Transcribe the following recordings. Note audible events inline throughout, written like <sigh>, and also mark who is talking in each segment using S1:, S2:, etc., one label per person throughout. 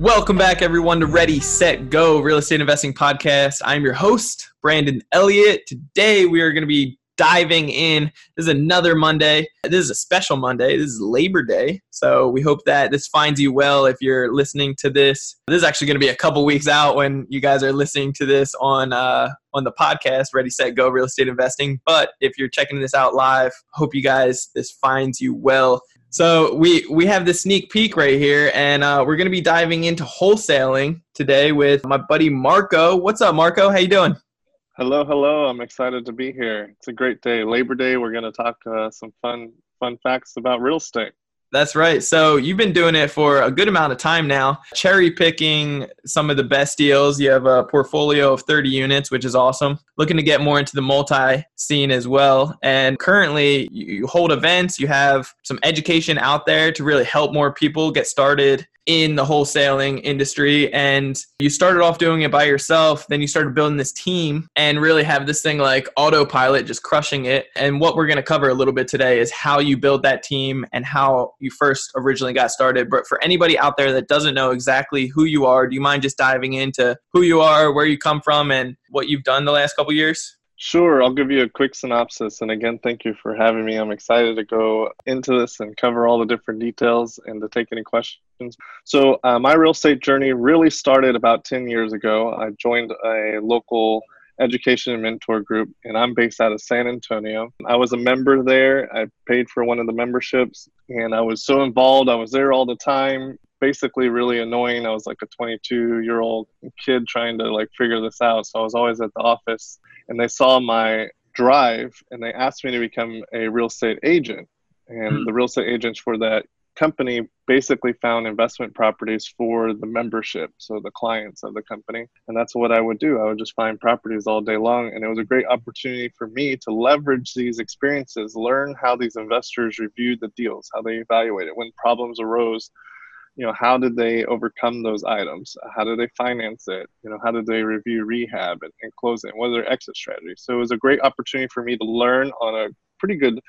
S1: Welcome back, everyone, to Ready, Set, Go Real Estate Investing Podcast. I'm your host, Brandon Elliott. Today, we are going to be diving in. This is another Monday. This is a special Monday. This is Labor Day. So, we hope that this finds you well if you're listening to this. This is actually going to be a couple weeks out when you guys are listening to this on uh, on the podcast, Ready, Set, Go Real Estate Investing. But if you're checking this out live, hope you guys this finds you well. So we we have the sneak peek right here, and uh, we're to be diving into wholesaling today with my buddy Marco. What's up, Marco? How you doing?
S2: Hello, hello. I'm excited to be here. It's a great day, Labor Day. We're to talk uh, some fun fun facts about real estate.
S1: That's right. So you've been doing it for a good amount of time now, cherry picking some of the best deals. You have a portfolio of 30 units, which is awesome. Looking to get more into the multi scene as well. And currently, you hold events, you have some education out there to really help more people get started in the wholesaling industry and you started off doing it by yourself then you started building this team and really have this thing like autopilot just crushing it. And what we're going to cover a little bit today is how you build that team and how you first originally got started. But for anybody out there that doesn't know exactly who you are do you mind just diving into who you are where you come from and what you've done the last couple years
S2: Sure, I'll give you a quick synopsis. And again, thank you for having me. I'm excited to go into this and cover all the different details and to take any questions. So, uh, my real estate journey really started about 10 years ago. I joined a local education and mentor group, and I'm based out of San Antonio. I was a member there. I paid for one of the memberships, and I was so involved. I was there all the time basically really annoying. I was like a 22 year old kid trying to like figure this out. So I was always at the office and they saw my drive and they asked me to become a real estate agent. And mm. the real estate agents for that company basically found investment properties for the membership, so the clients of the company. And that's what I would do. I would just find properties all day long. And it was a great opportunity for me to leverage these experiences, learn how these investors reviewed the deals, how they evaluated when problems arose you know how did they overcome those items? How did they finance it? You know how did they review rehab and, and close it? What are their exit strategies? So it was a great opportunity for me to learn on a pretty good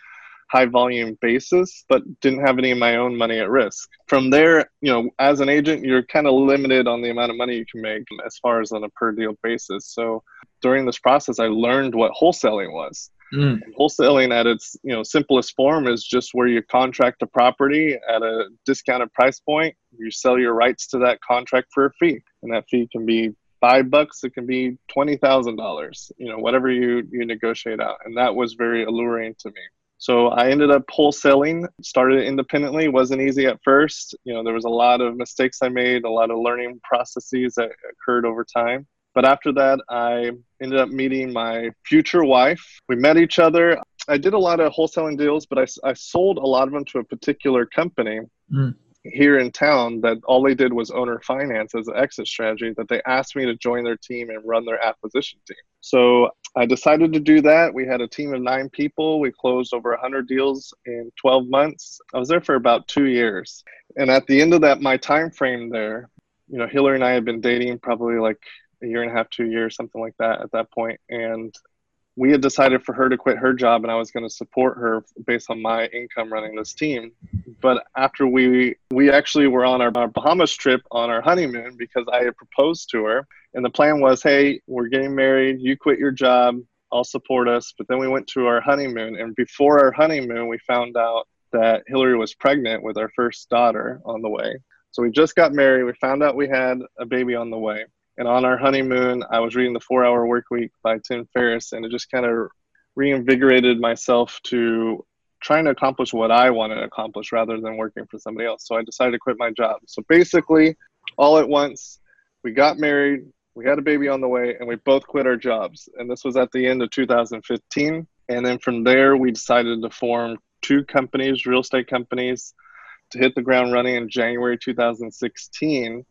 S2: high volume basis but didn't have any of my own money at risk. From there you know as an agent you're kind of limited on the amount of money you can make as far as on a per deal basis. So during this process i learned what wholesaling was Mm. Wholesaling at its you know simplest form is just where you contract a property at a discounted price point. You sell your rights to that contract for a fee, and that fee can be five bucks. It can be twenty thousand dollars. You know, whatever you you negotiate out, and that was very alluring to me. So I ended up wholesaling, started independently. wasn't easy at first. You know, there was a lot of mistakes I made, a lot of learning processes that occurred over time. But after that, I ended up meeting my future wife. We met each other. I did a lot of wholesaling deals, but I, I sold a lot of them to a particular company mm. here in town that all they did was owner finance as an exit strategy that they asked me to join their team and run their acquisition team. So I decided to do that. We had a team of nine people. We closed over 100 deals in 12 months. I was there for about two years. And at the end of that, my time frame there, you know, Hillary and I had been dating probably like a year and a half, two years, something like that at that point. And we had decided for her to quit her job and I was going to support her based on my income running this team. But after we we actually were on our, our, Bahamas trip on our honeymoon because I had proposed to her and the plan was, hey, we're getting married, you quit your job, I'll support us. But then we went to our honeymoon and before our honeymoon we found out that Hillary was pregnant with our first daughter on the way. So we just got married, we found out we had a baby on the way. And on our honeymoon, I was reading The Four Hour Work Week by Tim Ferriss, and it just kind of reinvigorated myself to trying to accomplish what I wanted to accomplish rather than working for somebody else. So I decided to quit my job. So basically, all at once, we got married, we had a baby on the way, and we both quit our jobs. And this was at the end of 2015. And then from there, we decided to form two companies, real estate companies, to hit the ground running in January 2016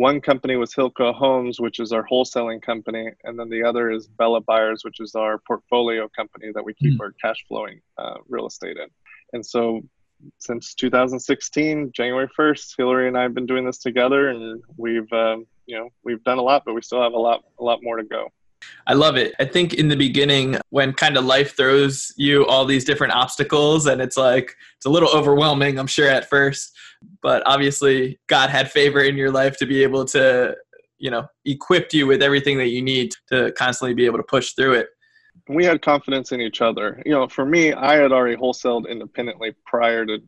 S2: one company was Hilco Homes, which is our wholesaling company, and then the other is Bella Buyers, which is our portfolio company that we keep mm. our cash flowing uh, real estate in. And so, since 2016, January 1st, Hillary and I have been doing this together, and we've um, you know we've done a lot, but we still have a lot a lot more to go.
S1: I love it. I think in the beginning, when kind of life throws you all these different obstacles, and it's like, it's a little overwhelming, I'm sure, at first. But obviously, God had favor in your life to be able to, you know, equip you with everything that you need to constantly be able to push through it.
S2: We had confidence in each other. You know, for me, I had already wholesaled independently prior to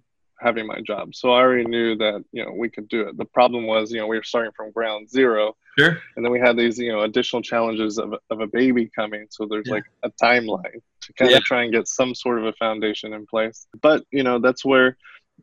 S2: having my job. So I already knew that, you know, we could do it. The problem was, you know, we were starting from ground zero.
S1: Sure.
S2: And then we had these, you know, additional challenges of, of a baby coming. So there's yeah. like a timeline to kind yeah. of try and get some sort of a foundation in place. But, you know, that's where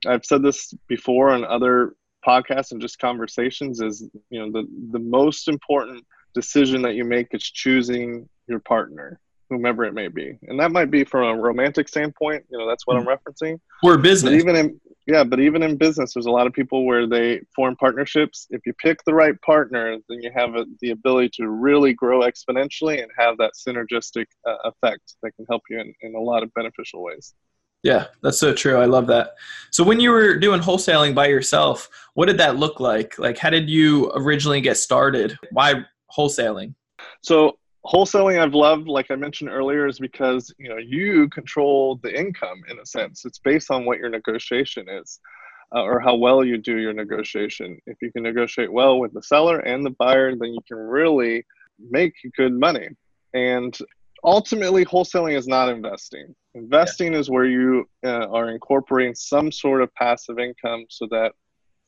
S2: I've said this before on other podcasts and just conversations is, you know, the, the most important decision that you make is choosing your partner whomever it may be and that might be from a romantic standpoint you know that's what i'm hmm. referencing
S1: or business
S2: but even in yeah but even in business there's a lot of people where they form partnerships. If you pick the right partner then you have the ability to really grow exponentially and have that synergistic uh, effect that can help you in, in a lot of beneficial ways.
S1: Yeah that's so true. I love that. So when you were doing wholesaling by yourself what did that look like? Like how did you originally get started? Why wholesaling?
S2: So wholesaling I've loved, like I mentioned earlier, is because you know you control the income in a sense. It's based on what your negotiation is, uh, or how well you do your negotiation. If you can negotiate well with the seller and the buyer, then you can really make good money. And ultimately, wholesaling is not investing. Investing yeah. is where you uh, are incorporating some sort of passive income, so that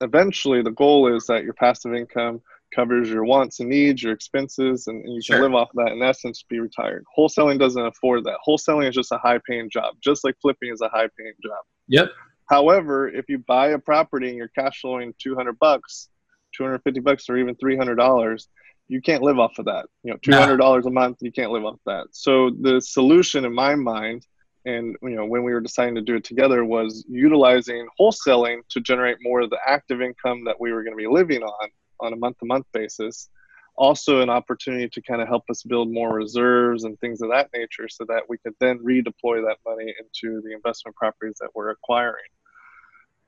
S2: eventually the goal is that your passive income covers your wants and needs, your expenses, and, and you can sure. live off of that in essence, be retired. Wholesaling doesn't afford that. Wholesaling is just a high paying job, just like flipping is a high paying job.
S1: Yep.
S2: However, if you buy a property and you're cash flowing 200 bucks, 250 bucks, or even $300, you can't live off of that. You know, $200 no. a month, you can't live off that. So the solution in my mind, and you know, when we were deciding to do it together, was utilizing wholesaling to generate more of the active income that we were going to be living on on a month to month basis. Also, an opportunity to kind of help us build more reserves and things of that nature so that we could then redeploy that money into the investment properties that we're acquiring.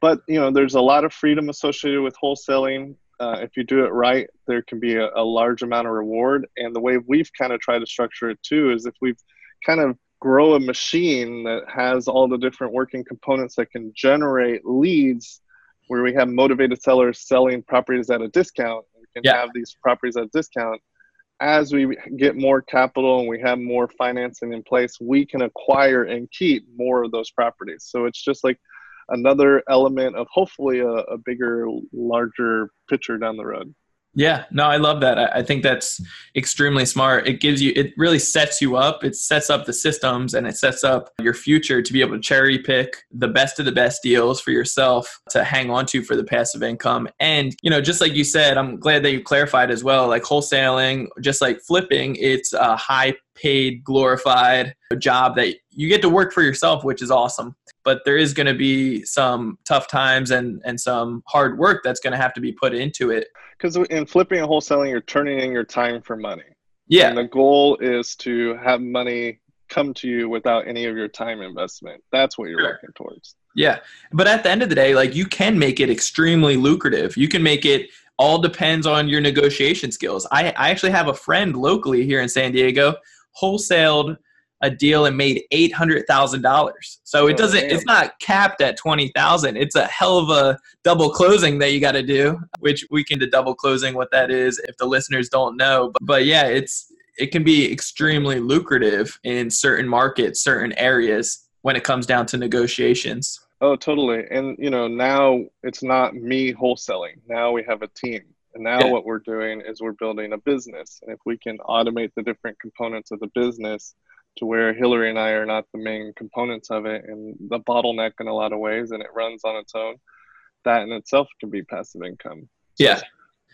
S2: But, you know, there's a lot of freedom associated with wholesaling. Uh, if you do it right, there can be a, a large amount of reward. And the way we've kind of tried to structure it too is if we've kind of grow a machine that has all the different working components that can generate leads where we have motivated sellers selling properties at a discount. We can yeah. have these properties at a discount. As we get more capital and we have more financing in place, we can acquire and keep more of those properties. So it's just like another element of hopefully a, a bigger, larger picture down the road.
S1: Yeah, no, I love that. I think that's extremely smart. It gives you, it really sets you up. It sets up the systems and it sets up your future to be able to cherry pick the best of the best deals for yourself to hang on to for the passive income. And, you know, just like you said, I'm glad that you clarified as well, like wholesaling, just like flipping, it's a high paid, glorified job that you get to work for yourself, which is awesome. But there is going to be some tough times and, and some hard work that's going to have to be put into it.
S2: Because in flipping and wholesaling, you're turning in your time for money.
S1: Yeah.
S2: And the goal is to have money come to you without any of your time investment. That's what you're sure. working towards.
S1: Yeah. But at the end of the day, like you can make it extremely lucrative. You can make it all depends on your negotiation skills. I, I actually have a friend locally here in San Diego wholesaled a deal and made eight hundred thousand dollars. So it oh, doesn't. It's not capped at twenty thousand. It's a hell of a double closing that you got to do. Which we can do double closing. What that is, if the listeners don't know, but, but yeah, it's it can be extremely lucrative in certain markets, certain areas when it comes down to negotiations.
S2: Oh, totally. And you know, now it's not me wholesaling. Now we have a team. And now yeah. what we're doing is we're building a business. And if we can automate the different components of the business to where Hillary and I are not the main components of it and the bottleneck in a lot of ways and it runs on its own, that in itself can be passive income.
S1: So, yeah.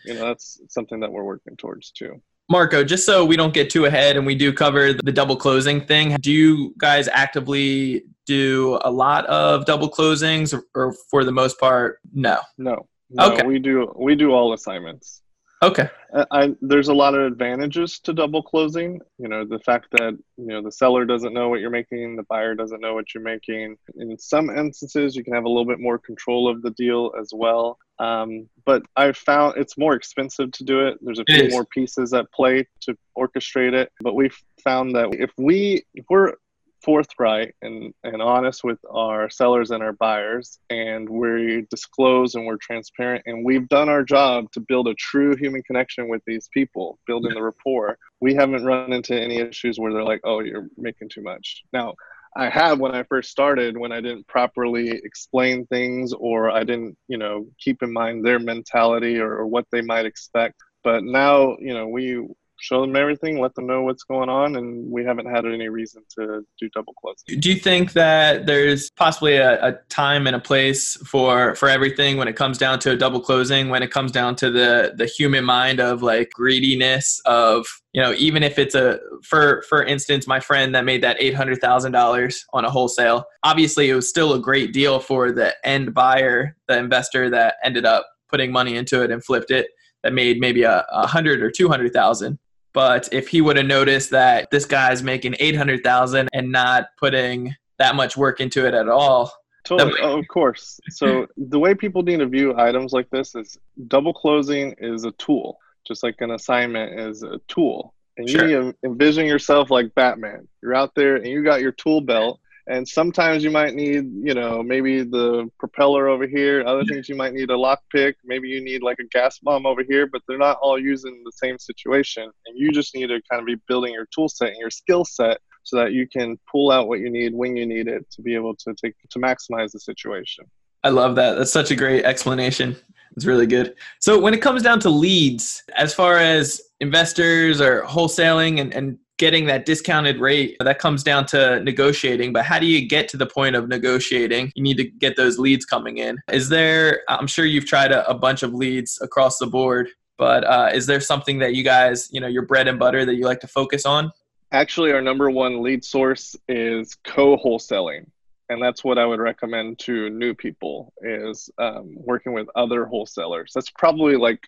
S2: You know, that's something that we're working towards too.
S1: Marco, just so we don't get too ahead and we do cover the double closing thing, do you guys actively do a lot of double closings or, or for the most part, no?
S2: No. No, okay. we do we do all assignments.
S1: Okay.
S2: I, I, there's a lot of advantages to double closing. You know, the fact that you know the seller doesn't know what you're making, the buyer doesn't know what you're making. In some instances, you can have a little bit more control of the deal as well. Um, but I've found it's more expensive to do it. There's a few more pieces at play to orchestrate it. But we've found that if we if we're forthright and, and honest with our sellers and our buyers and we disclose and we're transparent and we've done our job to build a true human connection with these people building the rapport. We haven't run into any issues where they're like oh you're making too much. Now i have when i first started when i didn't properly explain things or i didn't you know keep in mind their mentality or, or what they might expect. But now you know we show them everything, let them know what's going on, and we haven't had any reason to do double closing.
S1: Do you think that there's possibly a, a, time and a place for for everything when it comes down to a double closing? When it comes down to the the human mind of like greediness of you know even if it's a for for instance my friend that made that $800000 on a wholesale obviously it was still a great deal for the end buyer the investor that ended up putting money into it and flipped it that made maybe a, a hundred or two hundred thousand but if he would have noticed that this guy's making 800,000 and not putting that much work into it at all.
S2: Totally. Might- oh, of course. So the way people need to view items like this is double closing is a tool, just like an assignment is a tool. And you sure. to envision yourself like Batman. You're out there and you got your tool belt and sometimes you might need you know maybe the propeller over here. Other things you might need a lock pick maybe you need like a gas bomb over here but they're not all using the same situation. And you just need to kind of be building your tool set and your skill set so that you can pull out what you need when you need it to be able to take to maximize the situation.
S1: I love that. That's such a great explanation. It's really good. So when it comes down to leads as far as investors or wholesaling and, and getting that discounted rate that comes down to negotiating but how do you get to the point of negotiating? You need to get those leads coming in. Is there i'm sure you've tried a, a bunch of leads across the board but uh, is there something that you guys you know your bread and butter that you like to focus on?
S2: Actually our number one lead source is co-wholesaling and that's what i would recommend to new people is um, working with other wholesalers. That's probably like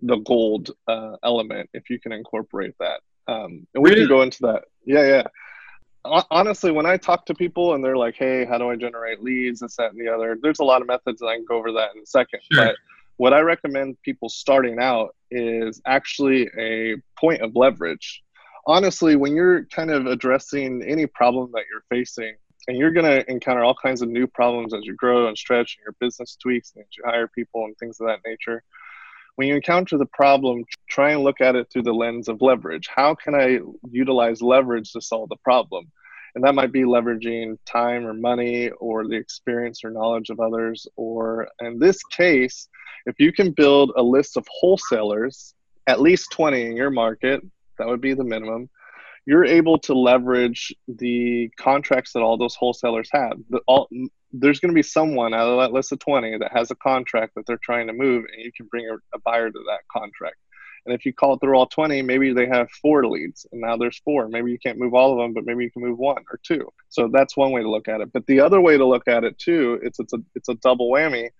S2: the gold uh, element if you can incorporate that um, and we really? can go into that. Yeah, yeah. Honestly, when I talk to people and they're like, "Hey, how do I generate leads?" This, that, and the other. There's a lot of methods, and I can go over that in a second. Sure. But what I recommend people starting out is actually a point of leverage. Honestly, when you're kind of addressing any problem that you're facing, and you're going to encounter all kinds of new problems as you grow and stretch and your business tweaks and you hire people and things of that nature when you encounter the problem, try and look at it through the lens of leverage. How can I utilize leverage to solve the problem? And that might be leveraging time or money or the experience or knowledge of others. Or in this case, if you can build a list of wholesalers, at least 20 in your market, that would be the minimum. You're able to leverage the contracts that all those wholesalers have. The, all, there's going to be someone out of that list of 20 that has a contract that they're trying to move and you can bring a, a, buyer to that contract. And if you call it through all 20 maybe they have four leads and now there's four. Maybe you can't move all of them but maybe you can move one or two. So that's one way to look at it. But the other way to look at it too it's it's a it's a double whammy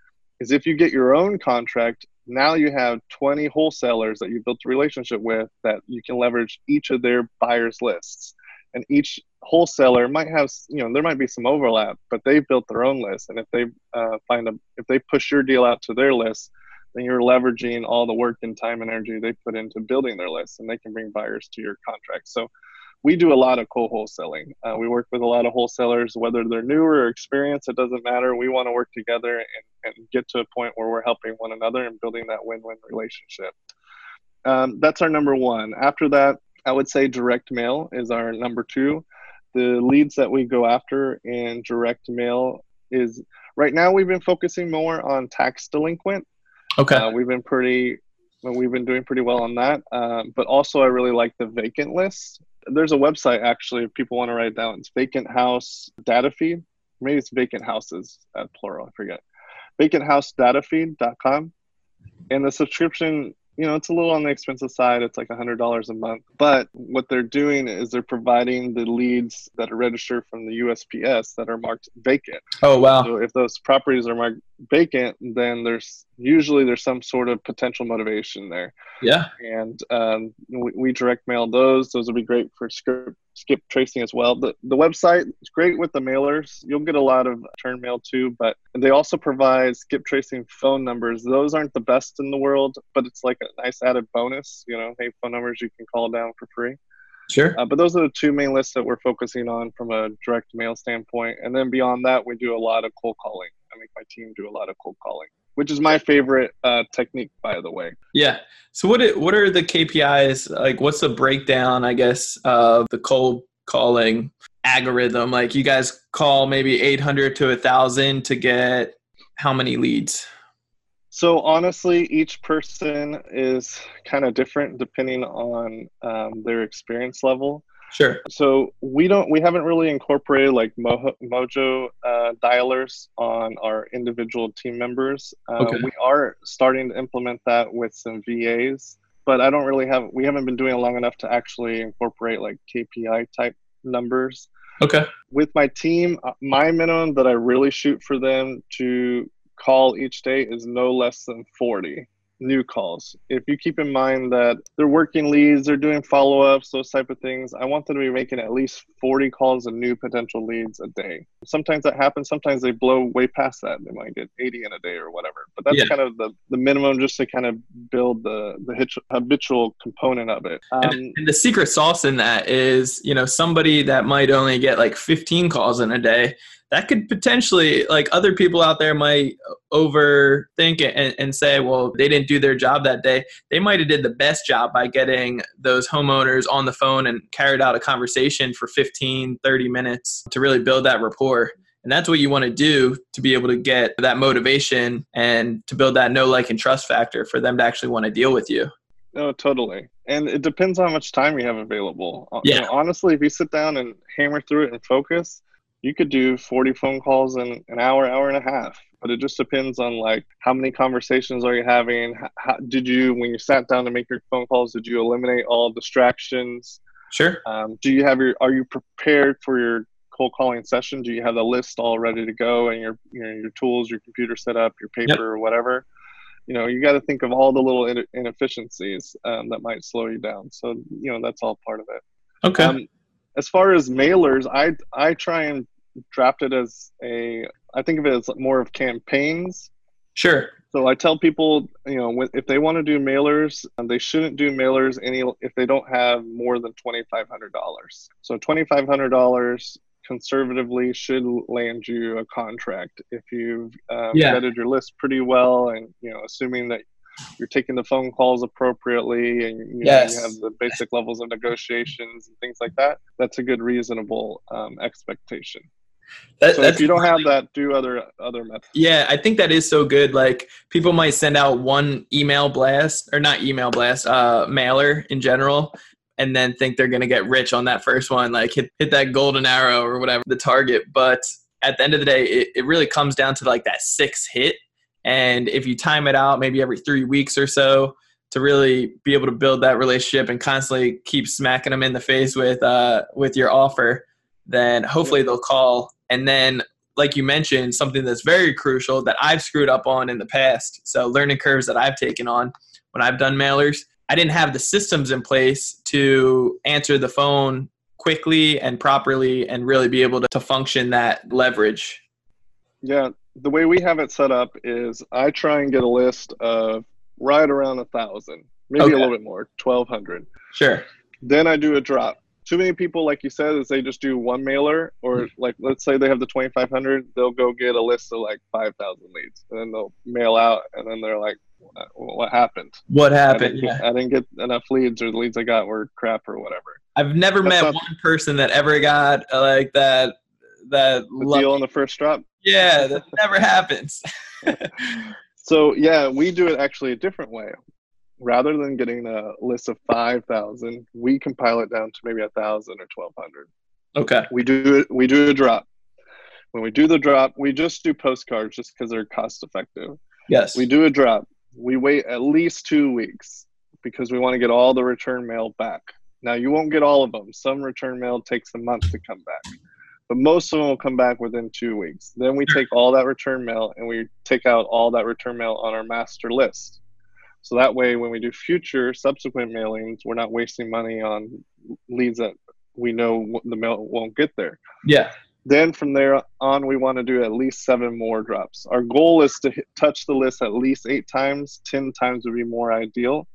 S2: is if you get your own contract now you have 20 wholesalers that you built a relationship with that you can leverage each of their buyers lists. And each wholesaler might have you know there might be some overlap but they've built their own list. And if they uh, find a if they push your deal out to their list then you're leveraging all the work and time and energy they put into building their list and they can bring buyers to your contract. So we do a lot of co-wholesaling uh, we work with a lot of wholesalers whether they're newer or experienced it doesn't matter. We want to work together and, and get to a point where we're helping one another and building that win-win relationship. Um, that's our number one. After that I would say direct mail is our number two. The leads that we go after in direct mail is right now we've been focusing more on tax delinquent.
S1: Okay.
S2: Uh, we've been pretty, we've been doing pretty well on that. Um, but also, I really like the vacant list. There's a website actually, if people want to write it down, it's Vacant House Data Feed. Maybe it's Vacant Houses at plural, I forget. VacantHouseDataFeed.com. And the subscription you know, it's a little on the expensive side. It's like $100 a month. But what they're doing is they're providing the leads that are registered from the USPS that are marked vacant.
S1: Oh, wow.
S2: So if those properties are marked vacant, then there's usually there's some sort of potential motivation there.
S1: Yeah.
S2: And um, we, we direct mail those. Those would be great for script skip tracing as well. The, the website is great with the mailers. You'll get a lot of turn mail too, but they also provide skip tracing phone numbers. Those aren't the best in the world, but it's like a nice added bonus. You know, hey, phone numbers you can call down for free.
S1: Sure.
S2: Uh, but those are the two main lists that we're focusing on from a direct mail standpoint. And then beyond that, we do a lot of cold calling. I make my team do a lot of cold calling which is my favorite uh, technique, by the way.
S1: Yeah. So what it, what are the KPIs? Like, what's the breakdown? I guess of the cold calling algorithm. Like, you guys call maybe eight hundred to a thousand to get how many leads?
S2: So honestly, each person is kind of different depending on um, their experience level.
S1: Sure.
S2: So we don't, we haven't really incorporated like Mojo, Mojo uh, dialers on our individual team members. Uh,
S1: okay.
S2: We are starting to implement that with some VAs, but I don't really have, we haven't been doing it long enough to actually incorporate like KPI type numbers.
S1: Okay.
S2: With my team, uh, my minimum that I really shoot for them to call each day is no less than 40 new calls. If you keep in mind that they're working leads, they're doing follow ups, those type of things, I want them to be making at least 40 calls of new potential leads a day. Sometimes that happens. Sometimes they blow way past that. They might get 80 in a day or whatever. But that's yeah. kind of the, the minimum just to kind of build the, the habitual component of it.
S1: Um, and, and the secret sauce in that is, you know, somebody that might only get like 15 calls in a day that could potentially like other people out there might overthink it and, and, say well they didn't do their job that day. They might have did the best job by getting those homeowners on the phone and carried out a conversation for 15 30 minutes to really build that rapport. And that's what you want to do to be able to get that motivation and to build that know like and trust factor for them to actually want to deal with you.
S2: No totally. And it depends on how much time you have available.
S1: Uh, yeah.
S2: You know, honestly if you sit down and hammer through it and focus you could do 40 phone calls in an hour, hour and a half. But it just depends on like how many conversations are you having? How, did you, when you sat down to make your phone calls, did you eliminate all distractions?
S1: Sure.
S2: Um, do you have your, are you prepared for your cold calling session? Do you have the list all ready to go and your, you know, your tools, your computer set up, your paper yep. or whatever? You know, you got to think of all the little inefficiencies um, that might slow you down. So, you know, that's all part of it.
S1: Okay. Um,
S2: as far as mailers, I I try and draft it as a I think of it as more of campaigns.
S1: Sure.
S2: So I tell people, you know, if they want to do mailers, they shouldn't do mailers any if they don't have more than twenty five hundred dollars. So twenty five hundred dollars conservatively should land you a contract if you've um, yeah. vetted your list pretty well, and you know, assuming that you're taking the phone calls appropriately and you,
S1: yes.
S2: know, you have the basic levels of negotiations and things like that that's a good reasonable um, expectation. That, so if you don't have that do other other methods.
S1: Yeah i think that is so good. Like people might send out one email blast or not email blast uh mailer in general and then think they're going to get rich on that first one like hit, hit that golden arrow or whatever the target. But at the end of the day it, it really comes down to like that six hit and if you time it out maybe every three weeks or so to really be able to build that relationship and constantly keep smacking them in the face with uh, with your offer, then hopefully they'll call. And then, like you mentioned, something that's very crucial that I've screwed up on in the past. So learning curves that I've taken on when I've done mailers. I didn't have the systems in place to answer the phone quickly and properly and really be able to, to function that leverage.
S2: Yeah, the way we have it set up is I try and get a list of right around a thousand, maybe okay. a little bit more, twelve hundred.
S1: Sure.
S2: Then I do a drop. Too many people, like you said, is they just do one mailer, or mm-hmm. like let's say they have the twenty five hundred, they'll go get a list of like five thousand leads, and then they'll mail out, and then they're like, "What, what happened?
S1: What happened?
S2: I didn't,
S1: yeah.
S2: I didn't get enough leads, or the leads I got were crap, or whatever."
S1: I've never That's met not, one person that ever got uh, like that that
S2: the deal on the first drop.
S1: Yeah, that <laughs> never happens. <laughs>
S2: so yeah, we do it actually a different way. Rather than getting a list of five thousand, we compile it down to maybe a thousand or twelve hundred.
S1: Okay.
S2: We do it. We do a drop. When we do the drop, we just do postcards just because they're cost effective.
S1: Yes.
S2: We do a drop. we wait at least two weeks because we want to get all the return mail back. Now, you won't get all of them. Some return mail takes a month to come back, but most of them will come back within two weeks. Then we take all that return mail and we take out all that return mail on our master list. So that way, when we do future subsequent mailings, we're not wasting money on leads that we know the mail won't get there.
S1: Yeah.
S2: Then from there on, we want to do at least seven more drops. Our goal is to hit, touch the list at least eight times. Ten times would be more ideal.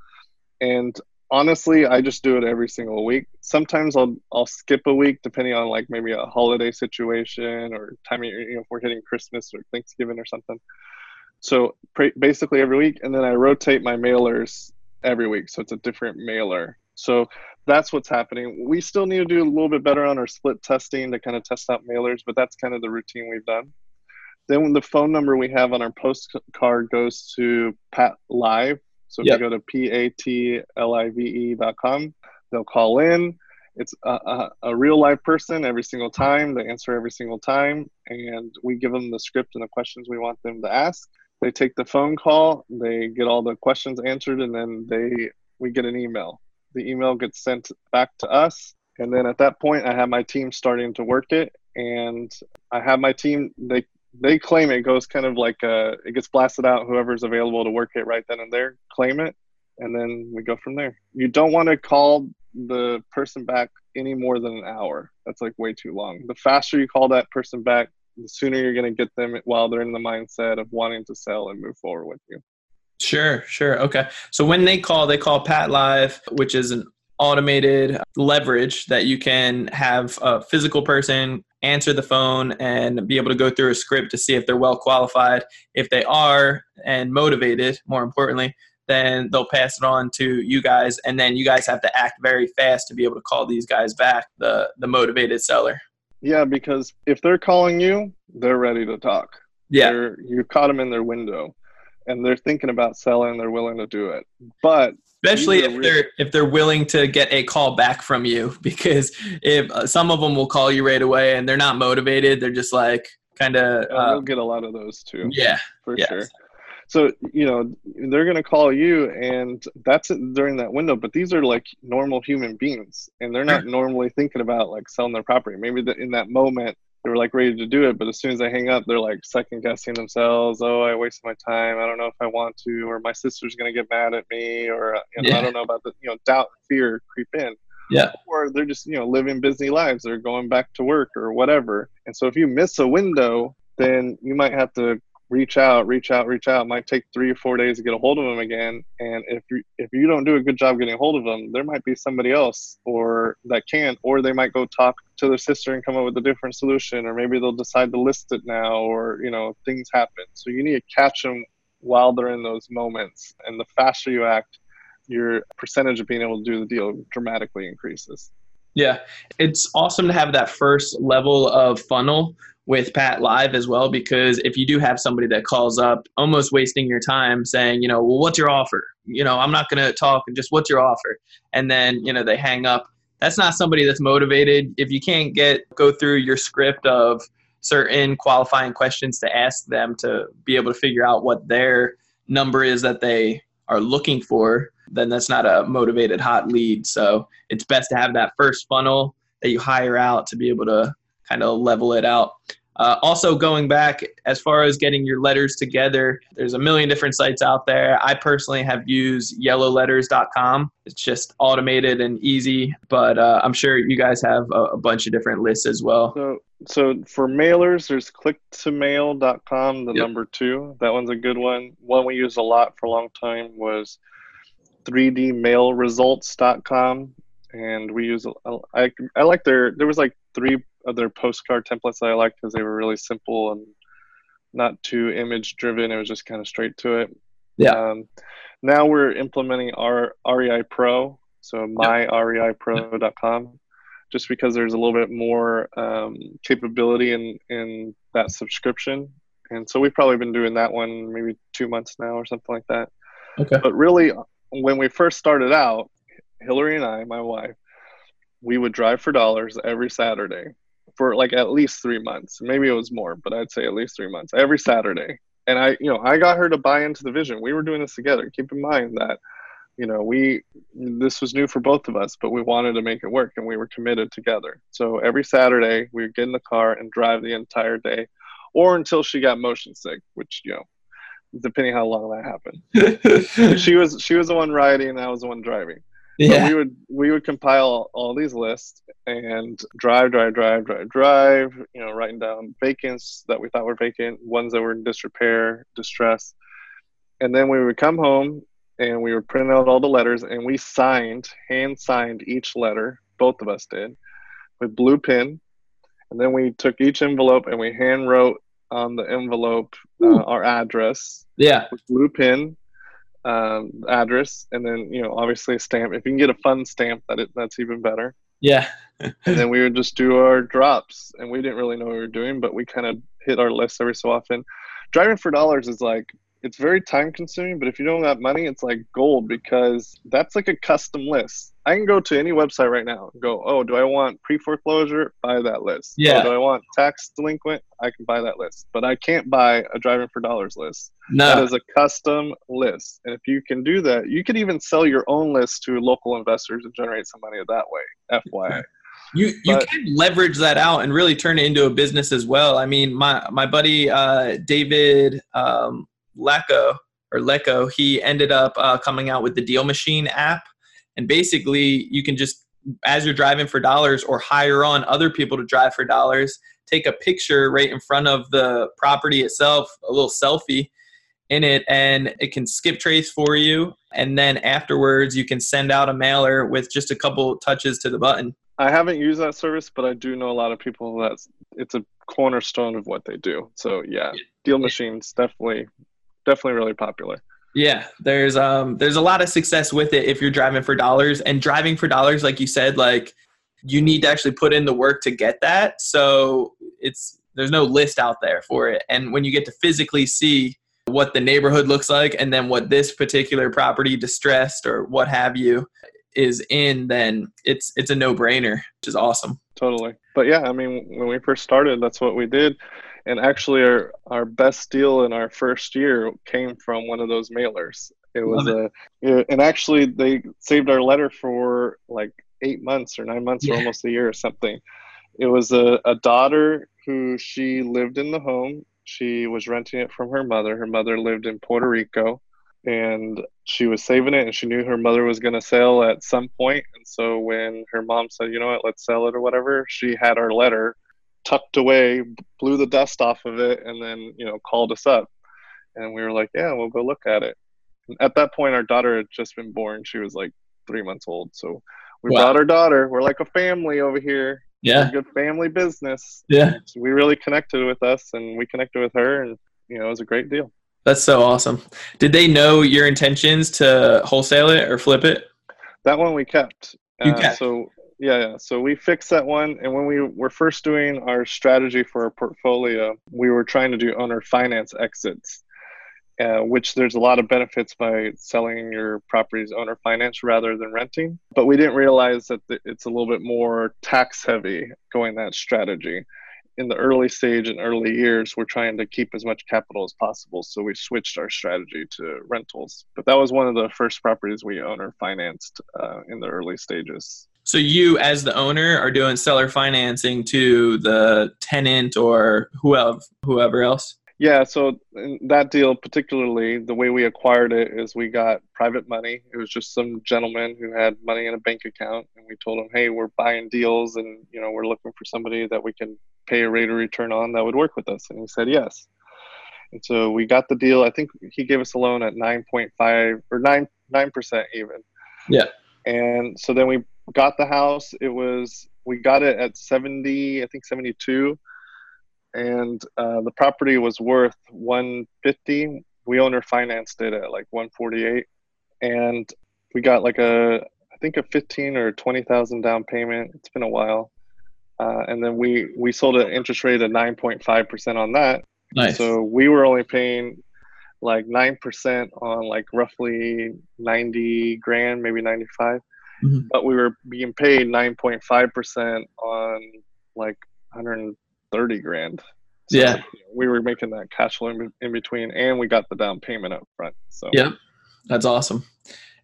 S2: And honestly, I just do it every single week. Sometimes I'll I'll skip a week depending on like maybe a holiday situation or time you know if we're hitting Christmas or Thanksgiving or something. So basically every week, and then I rotate my mailers every week, so it's a different mailer. So that's what's happening. We still need to do a little bit better on our split testing to kind of test out mailers, but that's kind of the routine we've done. Then the phone number we have on our postcard goes to Pat Live. So if yep. you go to p-a-t-l-i-v-e dot com, they'll call in. It's a, a, a, real live person every single time. They answer every single time, and we give them the script and the questions we want them to ask. They take the phone call, they get all the questions answered, and then they we get an email the email gets sent back to us and then at that point i have my team starting to work it and i have my team they they claim it goes kind of like uh it gets blasted out whoever's available to work it right then and there claim it and then we go from there you don't want to call the person back any more than an hour that's like way too long the faster you call that person back the sooner you're going to get them while they're in the mindset of wanting to sell and move forward with you
S1: Sure, sure. Okay. So when they call, they call Pat Live, which is an automated leverage that you can have a physical person answer the phone and be able to go through a script to see if they're well qualified. If they are and motivated, more importantly, then they'll pass it on to you guys and then you guys have to act very fast to be able to call these guys back, the the motivated seller.
S2: Yeah, because if they're calling you, they're ready to talk.
S1: Yeah.
S2: They're, you caught them in their window and they're thinking about selling they're willing to do it but
S1: especially if really- they're if they're willing to get a call back from you <laughs> because if uh, some of them will call you right away and they're not motivated they're just like kind of
S2: uh, we'll get a lot of those too.
S1: Yeah
S2: for sure. So you know they're going to call you and that's during that window but these are like normal human beings and they're not normally thinking about like selling their property. Maybe the, in that moment they were like ready to do it, but as soon as they hang up, they're like second guessing themselves. Oh, I wasted my time. I don't know if I want to, or my sister's gonna get mad at me, or uh, you know, yeah. I don't know about the you know doubt, fear creep in.
S1: Yeah.
S2: Or they're just you know living busy lives. They're going back to work or whatever. And so if you miss a window, then you might have to reach out, reach out, reach out. It might take three or four days to get a hold of them again. And if you if you don't do a good job getting a hold of them, there might be somebody else or that can, or they might go talk to their sister and come up with a different solution, or maybe they'll decide to list it now, or you know things happen. So you need to catch them while they're in those moments. And the faster you act, your percentage of being able to do the deal dramatically increases.
S1: Yeah, it's awesome to have that first level of funnel with Pat Live as well because if you do have somebody that calls up almost wasting your time saying, you know, well, what's your offer? You know, I'm not going to talk, and just what's your offer? And then, you know, they hang up. That's not somebody that's motivated. If you can't get go through your script of certain qualifying questions to ask them to be able to figure out what their number is that they are looking for, then that's not a motivated hot lead. So it's best to have that first funnel that you hire out to be able to kind of level it out. Uh, also, going back as far as getting your letters together, there's a million different sites out there. I personally have used yellowletters.com. It's just automated and easy, but uh, I'm sure you guys have a, a, bunch of different lists as well.
S2: So, so for mailers, there's click2mail.com, the yep. number two. That one's a good one. One we used a lot for a long time was 3dmailresults.com and we use I, I like their there was like three other postcard templates that I liked because they were really simple and not too image driven. It was just kind of straight to it.
S1: Yeah.
S2: Um, now we're implementing our REI Pro, so myreipro.com, just because there's a little bit more um, capability in in that subscription, and so we've probably been doing that one maybe two months now or something like that.
S1: Okay.
S2: But really, when we first started out, Hillary and I, my wife, we would drive for dollars every Saturday for like at least three months. Maybe it was more, but I'd say at least three months every Saturday. and I, you know, I got her to buy into the vision. We were doing this together. Keep in mind that, you know, we this was new for both of us, but we wanted to make it work, and we were committed together. So every Saturday, we would get in the car and drive the entire day, or until she got motion sick, which you know, depending how long that happened. <laughs> she was she was the one riding, and I was the one driving. Yeah. we would we would compile all these lists and drive, drive, drive, drive, drive. You know, writing down vacants that we thought were vacant, ones that were in disrepair, distress, and then we would come home and we would print out all the letters and we signed, hand signed each letter. Both of us did with blue pen, and then we took each envelope and we hand wrote on the envelope uh, our address.
S1: Yeah.
S2: Blue pin, um, address, and then you know obviously a stamp. If you can get a fun stamp, that it, that's even better.
S1: Yeah.
S2: and then we would just do our drops, and we didn't really know what we were doing, but we kind of hit our list every so often. Driving for dollars is like it's very time consuming, but if you don't have money, it's like gold because that's like a custom list. I can go to any website right now and go, oh, do I want pre foreclosure? Buy that list.
S1: Yeah.
S2: Oh, do I want tax delinquent? I can buy that list. But I can't buy a driving for dollars list.
S1: No.
S2: That is a custom list. And if you can do that, you could even sell your own list to local investors and generate some money that way. FYI. <laughs>
S1: You you but, can leverage that out and really turn it into a business as well. I mean, my my buddy uh, David um, Lecko or Lecko, he ended up uh, coming out with the Deal Machine app, and basically you can just as you're driving for dollars or hire on other people to drive for dollars, take a picture right in front of the property itself, a little selfie in it, and it can skip trace for you. And then afterwards, you can send out a mailer with just a couple touches to the button.
S2: I haven't used that service, but I do know a lot of people that it's a cornerstone of what they do. So yeah, Deal Machines definitely definitely really popular.
S1: Yeah, there's um there's a lot of success with it if you're driving for dollars and driving for dollars like you said like you need to actually put in the work to get that. So it's there's no list out there for it. And when you get to physically see what the neighborhood looks like and then what this particular property distressed or what have you is in then it's it's a no-brainer, which is awesome.
S2: Totally. But yeah, I mean when we first started that's what we did and actually our, our best deal in our first year came from one of those mailers. It was Love a it. and actually they saved our letter for like eight months or nine months yeah. or almost a year or something. It was a, a daughter who she lived in the home. She was renting it from her mother. Her mother lived in puerto rico and she was saving it and she knew her mother was going to sell at some point. And so when her mom said you know what? Let's sell it or whatever she had our letter tucked away, blew the dust off of it, and then you know called us up, and we were like, yeah, we'll go look at it. And at that point, our daughter had just been born; she was like three months old. So we wow. brought our daughter. We're like a family over here.
S1: Yeah,
S2: good family business.
S1: Yeah,
S2: so we really connected with us, and we connected with her, and you know it was a great deal.
S1: That's so awesome. Did they know your intentions to wholesale it or flip it?
S2: That one we kept. You uh, kept. So yeah, yeah. So we fixed that one. And when we were first doing our strategy for our portfolio, we were trying to do owner finance exits, uh, which there's a lot of benefits by selling your properties owner finance rather than renting. But we didn't realize that it's a little bit more tax heavy going that strategy. In the early stage and early years, we're trying to keep as much capital as possible. So we switched our strategy to rentals. But that was one of the first properties we owner financed uh, in the early stages.
S1: So you, as the owner, are doing seller financing to the tenant or whoever, whoever else.
S2: Yeah. So that deal, particularly, the way we acquired it is we got private money. It was just some gentleman who had money in a bank account, and we told him, "Hey, we're buying deals, and you know, we're looking for somebody that we can pay a rate of return on that would work with us." And he said yes. And so we got the deal. I think he gave us a loan at nine point five or nine nine percent even.
S1: Yeah.
S2: And so then we got the house. It was we got it at 70, I think 72, and uh, the property was worth 150. We owner financed it at like 148, and we got like a I think a 15 or 20 thousand down payment. It's been a while, uh, and then we we sold an interest rate of 9.5 percent on that.
S1: Nice.
S2: So we were only paying like nine percent on like roughly 90 grand, maybe 95 mm-hmm. but we were being paid 9.5% on like 130 grand. So,
S1: Yeah.
S2: we were making that cash flow in, in between, and we got the down payment up front. So
S1: yeah, That's awesome.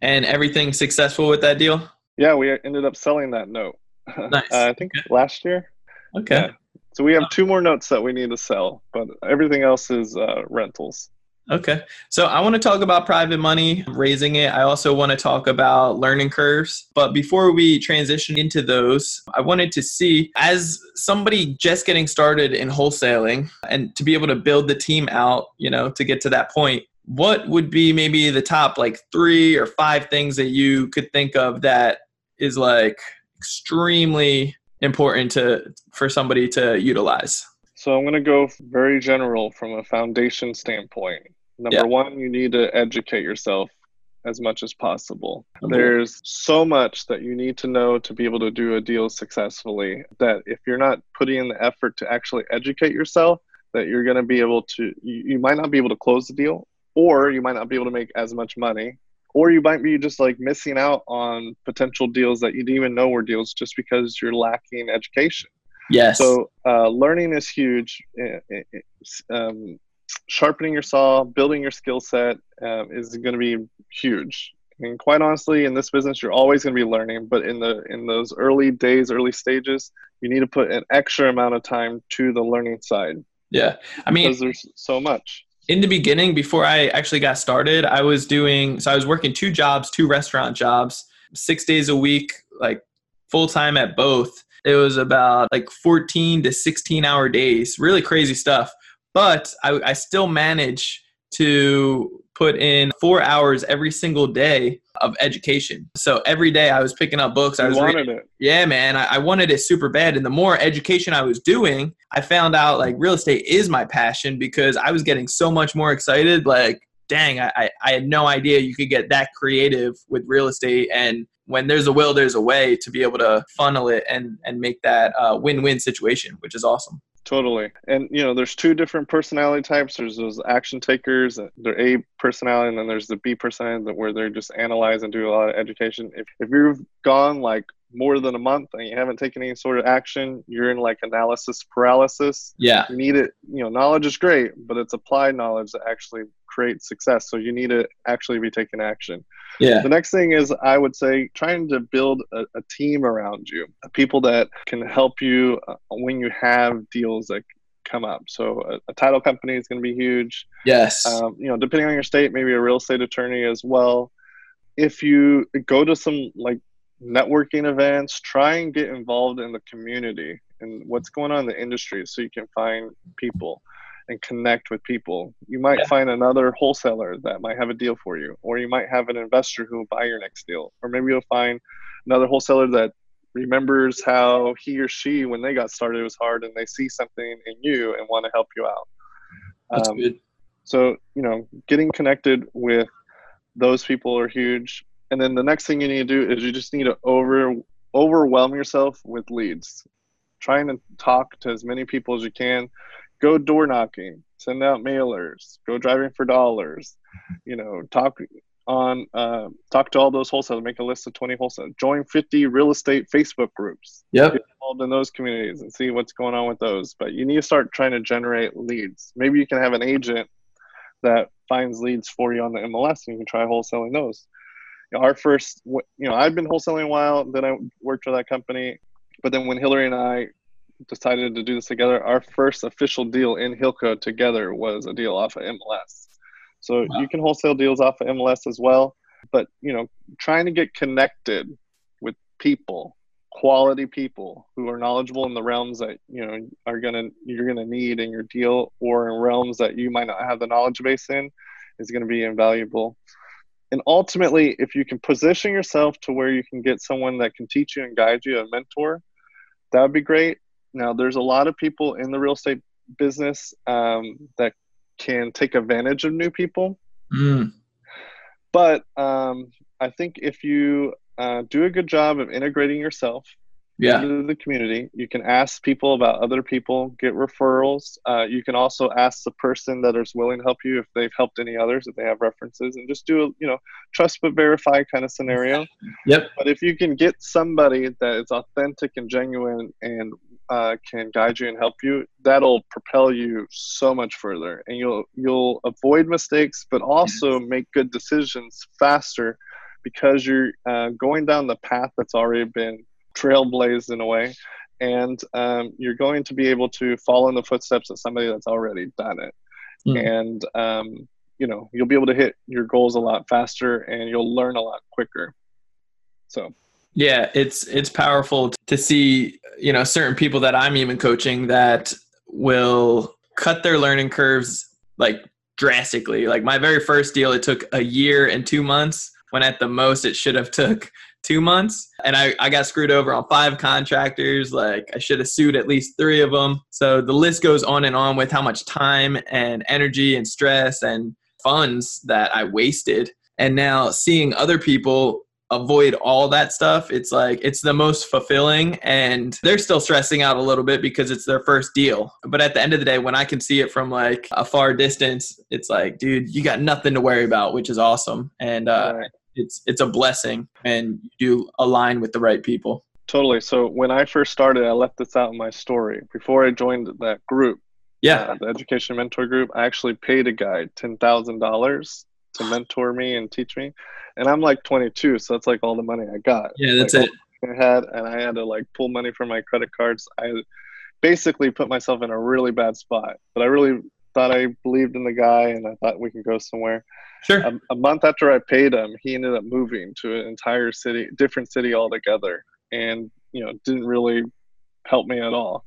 S1: And everything successful with that deal?
S2: yeah, we ended up selling that note. <laughs>
S1: Nice.
S2: uh, I think last year.
S1: Okay.
S2: Yeah. So we have two more notes that we need to sell, but everything else is uh, rentals.
S1: Okay. So I want to talk about private money, raising it. I also want to talk about learning curves. But before we transition into those, I wanted to see as somebody just getting started in wholesaling and to be able to build the team out, you know, to get to that point, what would be maybe the top like three or five things that you could think of that is like extremely important to for somebody to utilize?
S2: So I'm going to go very general from a foundation standpoint. Number
S1: Yeah.
S2: one, you need to educate yourself as much as possible.
S1: Okay.
S2: There's so much that you need to know to be able to do a deal successfully that if you're not putting in the effort to actually educate yourself, that you're going to be able to, you, you might not be able to close the deal, or you might not be able to make as much money, or you might be just like missing out on potential deals that you didn't even know were deals just because you're lacking education.
S1: Yes.
S2: So uh, learning is huge. Eh, eh, eh, Um, sharpening your saw, building your skill set um, is going to be huge. And quite honestly, in this business, you're always going to be learning. But in the in those early days, early stages, you need to put an extra amount of time to the learning side
S1: yeah. I mean,
S2: because there's so much.
S1: in the beginning before i actually got started i was doing so i was working two jobs two restaurant jobs six days a week like full time at both it was about like 14 to 16 hour days really crazy stuff but i, I still managed to put in four hours every single day of education so every day i was picking up books i
S2: You
S1: was reading
S2: wanted it.
S1: yeah, man, I, I wanted it super bad. And the more education I was doing, I found out like real estate is my passion because I was getting so much more excited. Like, dang, I, I, I had no idea you could get that creative with real estate. And when there's a will, there's a way to be able to funnel it and, and make that uh, win win situation, which is awesome.
S2: Totally. And you know, there's two different personality types. There's those action takers, uh, they're A personality, and then there's the B personality where they're just analyze and do a lot of education. If if you've gone like more than a month and you haven't taken any sort of action, you're in like analysis paralysis.
S1: Yeah.
S2: You need it, you know, knowledge is great, but it's applied knowledge that actually creates success. So you need to actually be taking action.
S1: Yeah.
S2: The next thing is, I would say, trying to build a, a team around you, people that can help you uh, when you have deals that come up. So a, a title company is going to be huge.
S1: Yes.
S2: Um, you know, depending on your state, maybe a real estate attorney as well. If you go to some like networking events, try and get involved in the community and what's going on in the industry, so you can find people and connect with people. You might
S1: Yeah.
S2: find another wholesaler that might have a deal for you, or you might have an investor who will buy your next deal, or maybe you'll find another wholesaler that remembers how he or she, when they got started, was hard, and they see something in you and want to help you out.
S1: That's
S2: Um,
S1: good.
S2: so you know, getting connected with those people are huge. And then the next thing you need to do is you just need to over overwhelm yourself with leads. Trying to talk to as many people as you can. Go door knocking, send out mailers, go driving for dollars. You know, talk on uh, talk to all those wholesalers. Make a list of twenty wholesalers. Join fifty real estate Facebook groups
S1: Yep.
S2: get involved in those communities and see what's going on with those. But you need to start trying to generate leads. Maybe you can have an agent that finds leads for you on the MLS and you can try wholesaling those. Know, our first, you know, I've been wholesaling a while, then I worked for that company. But then when Hillary and I decided to do this together, our first official deal in Hilco together was a deal off of MLS. So
S1: Wow.
S2: you can wholesale deals off of MLS as well. But, you know, trying to get connected with people quality people who are knowledgeable in the realms that you know are gonna you're gonna need in your deal or in realms that you might not have the knowledge base in is going to be invaluable and ultimately if you can position yourself to where you can get someone that can teach you and guide you a mentor that would be great now there's a lot of people in the real estate business um, that can take advantage of new people
S1: Mm.
S2: but um, i think if you uh, do a good job of integrating yourself
S1: Yeah.
S2: into the community. You can ask people about other people, get referrals. Uh, you can also ask the person that is willing to help you if they've helped any others, if they have references, and just do a you know trust but verify kind of scenario.
S1: Yep.
S2: But if you can get somebody that is authentic and genuine and uh, can guide you and help you, that'll propel you so much further, and you'll you'll avoid mistakes, but also yes. make good decisions faster because you're uh, going down the path that's already been trailblazed in a way, and um, you're going to be able to follow in the footsteps of somebody that's already done it, mm. and um, you know you'll be able to hit your goals a lot faster, and you'll learn a lot quicker. So
S1: yeah, it's it's powerful to see, you know, certain people that I'm even coaching that will cut their learning curves like drastically. Like my very first deal it took a year and 2 months when at the most it should have took 2 months and I I got screwed over on five contractors like I should have sued at least 3 of them. So the list goes on and on with how much time and energy and stress and funds that I wasted. And now seeing other people avoid all that stuff it's like it's the most fulfilling and they're still stressing out a little bit because it's their first deal but at the end of the day when i can see it from like a far distance it's like dude you got nothing to worry about which is awesome and uh. It's it's a blessing and you do align with the right people
S2: totally so when i first started i left this out in my story before i joined that group
S1: yeah
S2: uh, the education mentor group i actually paid a guy $10000 to mentor me and teach me and I'm like 22, so that's like all the money I got.
S1: Yeah, that's
S2: like,
S1: it.
S2: I had, and I had to like pull money from my credit cards. I basically put myself in a really bad spot, but I really thought I believed in the guy, and I thought we can go somewhere.
S1: Sure.
S2: A, a month after I paid him, he ended up moving to an entire city, different city altogether, and you know didn't really help me at all.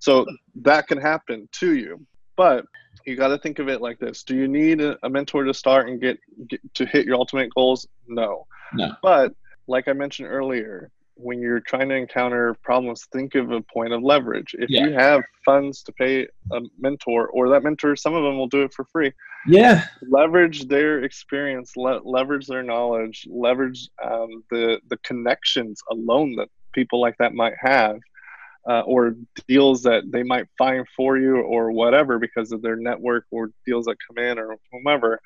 S2: So that can happen to you, but you got to think of it like this do you need a, a mentor to start and get, get, to hit your ultimate goals no
S1: no
S2: but like i mentioned earlier when you're trying to encounter problems think of a point of leverage if yeah. you have funds to pay a mentor or that mentor some of them will do it for free
S1: yeah
S2: leverage their experience le- leverage their knowledge leverage um, the the connections alone that people like that might have uh, or deals that they might find for you or whatever because of their network or deals that come in or whomever,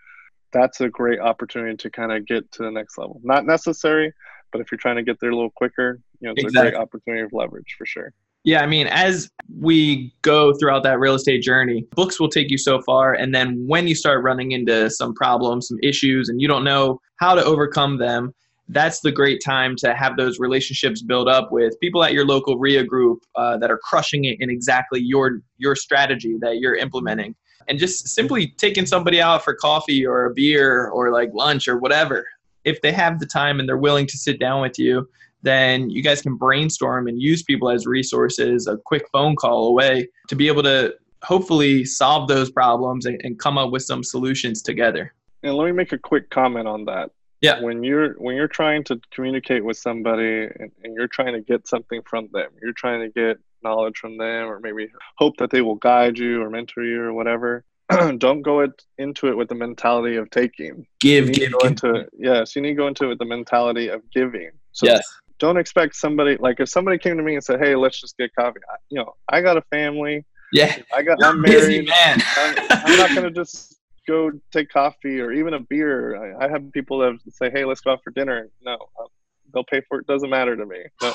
S2: that's a great opportunity to kind of get to the next level. Not necessary, but if you're trying to get there a little quicker, you know, it's exactly. a great opportunity of leverage for sure.
S1: Yeah, I mean, as we go throughout that real estate journey, books will take you so far. And then when you start running into some problems, some issues, and you don't know how to overcome them, that's the great time to have those relationships build up with people at your local RIA group uh, that are crushing it in exactly your your strategy that you're implementing, and just simply taking somebody out for coffee or a beer or like lunch or whatever. If they have the time and they're willing to sit down with you, then you guys can brainstorm and use people as resources, a quick phone call away to be able to hopefully solve those problems and, and come up with some solutions together.
S2: And let me make a quick comment on that
S1: yeah
S2: when you're when you're trying to communicate with somebody and, and, you're trying to get something from them you're trying to get knowledge from them or maybe hope that they will guide you or mentor you or whatever <clears throat> don't go it, into it with the mentality of taking
S1: give give, give.
S2: into it yes you need to go into it with the mentality of giving
S1: so yes
S2: don't expect somebody like if somebody came to me and said hey let's just get coffee I, you know i got a family
S1: yeah
S2: i got
S1: You're
S2: i'm married
S1: busy, man
S2: I'm, I'm not gonna just go take coffee or even a beer. I, I have people that say, "Hey, let's go out for dinner." No, um, they'll pay for it. Doesn't matter to me. But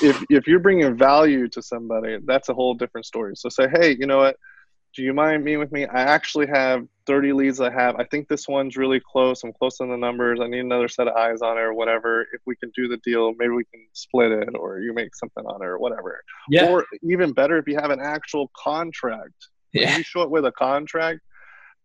S2: if if you're bringing value to somebody, that's a whole different story. So say, "Hey, you know what? Do you mind meeting with me? I actually have 30 leads I have. I think this one's really close. I'm close on the numbers. I need another set of eyes on it or whatever. If we can do the deal, maybe we can split it or you make something on it or whatever.
S1: Yeah.
S2: Or even better, if you have an actual contract.
S1: Yeah.
S2: You show it with a contract,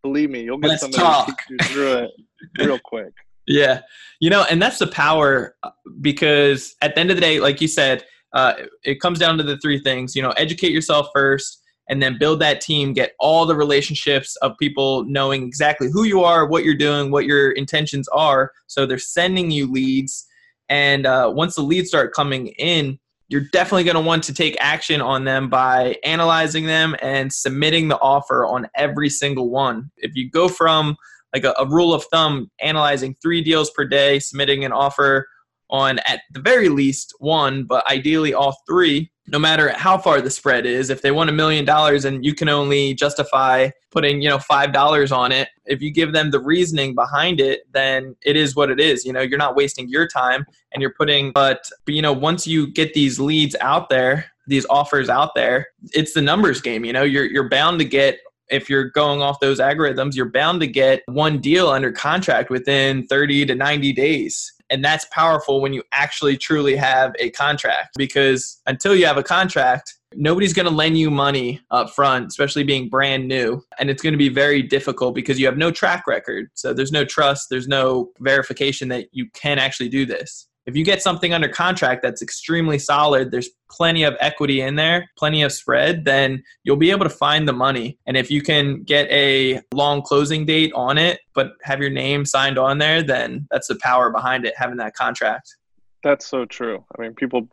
S2: Believe me, you'll get
S1: Let's
S2: somebody
S1: talk.
S2: to teach you through it real quick. <laughs>
S1: Yeah. You know, and that's the power uh, because at the end of the day, like you said, uh, it comes down to the three things, you know, educate yourself first and then build that team, get all the relationships of people knowing exactly who you are, what you're doing, what your intentions are. So they're sending you leads. And uh, once the leads start coming in, you're definitely going to want to take action on them by analyzing them and submitting the offer on every single one. If you go from like a, a, rule of thumb, analyzing three deals per day, submitting an offer on at the very least one, but ideally all three, no matter how far the spread is. If they want a million dollars and you can only justify putting, you know, five dollars on it, if you give them the reasoning behind it, then it is what it is. You know, you're not wasting your time and you're putting but, but you know, once you get these leads out there, these offers out there, it's the numbers game. You know, you're you're bound to get if you're going off those algorithms, you're bound to get one deal under contract within 30 to 90 days. And that's powerful when you actually truly have a contract because until you have a contract, nobody's going to lend you money up front, especially being brand new. And it's going to be very difficult because you have no track record. So there's no trust, there's no verification that you can actually do this. If you get something under contract that's extremely solid, there's plenty of equity in there, plenty of spread, then you'll be able to find the money. And if you can get a long closing date on it, but have your name signed on there, then that's the power behind it, having that contract.
S2: That's so true. I mean, people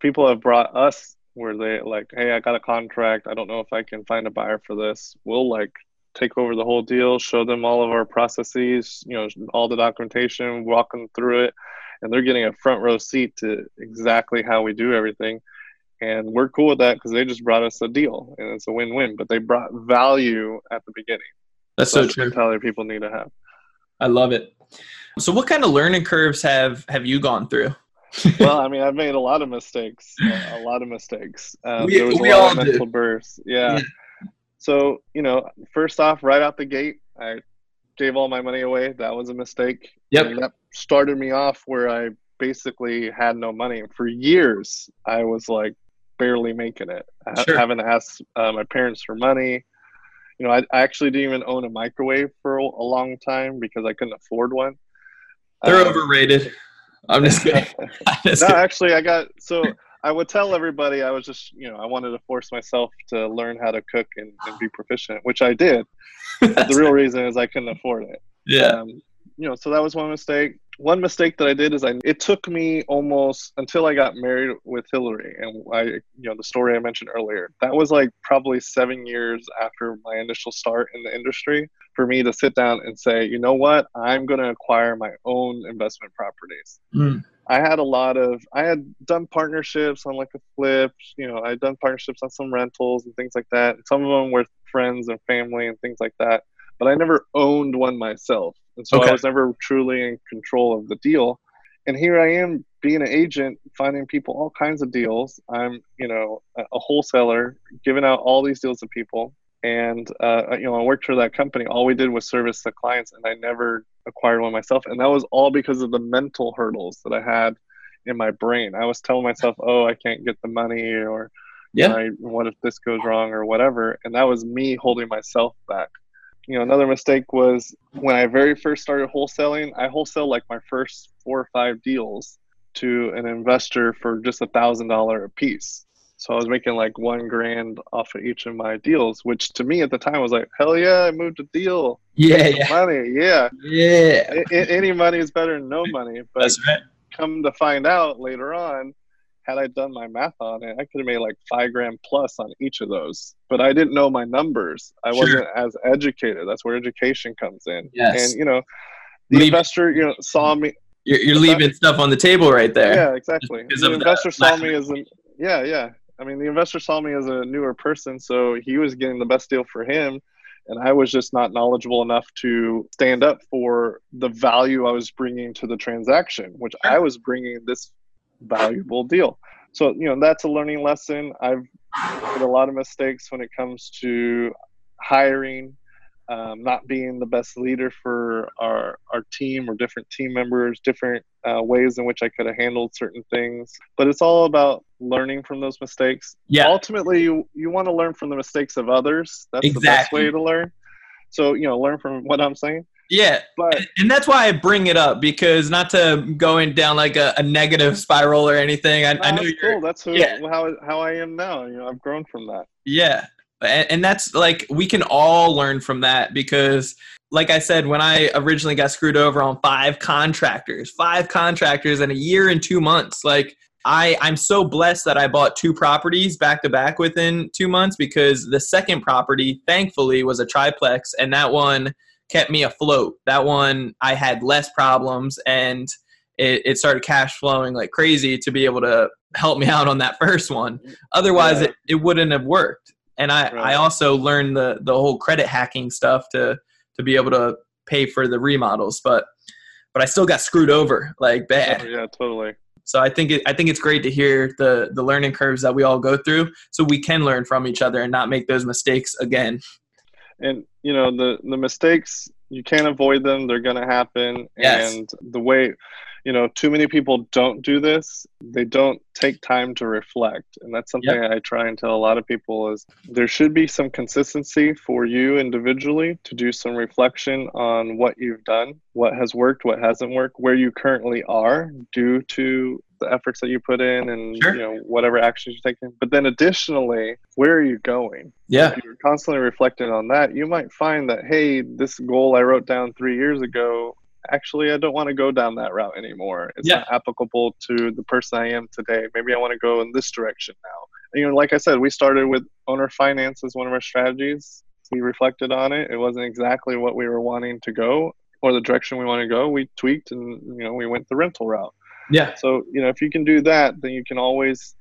S2: people have brought us where they like, hey, I got a contract. I don't know if I can find a buyer for this. We'll like take over the whole deal, show them all of our processes, you know, all the documentation, walk them through it and they're getting a front row seat to exactly how we do everything. And we're cool with that because they just brought us a deal and it's a win win, but they brought value at the beginning.
S1: That's so, so true.
S2: mentality people need to have.
S1: I love it. So, what kind of learning curves have have you gone through? <laughs>
S2: well, I mean, I've made a lot of mistakes. Uh, a lot of mistakes.
S1: Um, we, there was we a lot of mental
S2: do. bursts. Yeah. yeah. So, you know, first off, right out the gate, I gave all my money away. That was a mistake.
S1: Yep.
S2: And that started me off where I basically had no money. For years, I was like barely making it, sure. having to ask uh, my parents for money. You know, I, I, actually didn't even own a microwave for a, a long time because I couldn't afford one.
S1: They're um, overrated. I'm just kidding. <laughs> <laughs>
S2: no, actually, I got so I would tell everybody I was just, you know, I wanted to force myself to learn how to cook and, and be proficient, which I did. <laughs> the real reason is I couldn't afford it.
S1: Yeah. Um,
S2: you know, so that was one mistake. One mistake that I did is I it took me almost until I got married with Hillary and I you know the story I mentioned earlier. That was like probably 7 years after my initial start in the industry for me to sit down and say, "You know what? I'm going to acquire my own investment properties." Mm. I had a lot of I had done partnerships on like a flip, you know, I had done partnerships on some rentals and things like that. Some of them were friends and family and things like that. But I never owned one myself. And so okay. I was never truly in control of the deal. And here I am being an agent, finding people all kinds of deals. I'm, you know, a wholesaler, giving out all these deals to people and uh, you know i worked for that company all we did was service the clients and i never acquired one myself and that was all because of the mental hurdles that i had in my brain i was telling myself oh i can't get the money or yeah I, what if this goes wrong or whatever and that was me holding myself back you know another mistake was when i very first started wholesaling i wholesale like my first four or five deals to an investor for just a thousand dollar a piece so I was making like one grand off of each of my deals, which to me at the time was like, hell yeah, I moved a deal.
S1: Yeah, yeah.
S2: money, yeah,
S1: yeah.
S2: A- any money is better than no money. But
S1: right.
S2: come to find out later on, had I done my math on it, I could have made like five grand plus on each of those. But I didn't know my numbers. I sure. wasn't as educated. That's where education comes in.
S1: Yes.
S2: And you know, the Leave- investor, you know, saw me.
S1: You're, you're leaving stuff on the table right there.
S2: Yeah, exactly. The investor saw me as an yeah, yeah. I mean, the investor saw me as a newer person, so he was getting the best deal for him. And I was just not knowledgeable enough to stand up for the value I was bringing to the transaction, which I was bringing this valuable deal. So, you know, that's a learning lesson. I've made a lot of mistakes when it comes to hiring um, not being the best leader for our, our team or different team members, different uh, ways in which I could have handled certain things. But it's all about learning from those mistakes.
S1: Yeah.
S2: Ultimately, you, you want to learn from the mistakes of others. That's exactly. the best way to learn. So, you know, learn from what I'm saying.
S1: Yeah, but and that's why I bring it up because not to going down like a, a negative spiral or anything. I, I know
S2: you're cool. That's who, yeah. how how I am now. You know, I've grown from that.
S1: Yeah, and, and that's like we can all learn from that because like I said, when I originally got screwed over on five contractors, five contractors in a year and two months, like I, I'm so blessed that I bought two properties back to back within two months because the second property, thankfully, was a triplex, and that one kept me afloat. That one I had less problems, and it, it started cash flowing like crazy to be able to help me <laughs> out on that first one. Otherwise, yeah. it, it wouldn't have worked and I, right. I also learned the the whole credit hacking stuff to to be able to pay for the remodels but but I still got screwed over like bad.
S2: Oh, yeah, totally.
S1: So I think it, I think it's great to hear the the learning curves that we all go through, so we can learn from each other and not make those mistakes again.
S2: And you know the the mistakes you can't avoid them; they're going to happen.
S1: Yes.
S2: And the way you know too many people don't do this they don't take time to reflect and that's something yep. i try and tell a lot of people is there should be some consistency for you individually to do some reflection on what you've done what has worked what hasn't worked where you currently are due to the efforts that you put in and sure. you know whatever actions you're taking but then additionally where are you going
S1: yeah
S2: if you're constantly reflecting on that you might find that hey this goal i wrote down three years ago actually I don't want to go down that route anymore. It's yeah. not applicable to the person I am today. Maybe I want to go in this direction now. And, you know, like I said, we started with owner finance as one of our strategies. We reflected on it. It wasn't exactly what we were wanting to go or the direction we want to go. We tweaked and you know we went the rental route.
S1: Yeah.
S2: So you know if you can do that, then you can always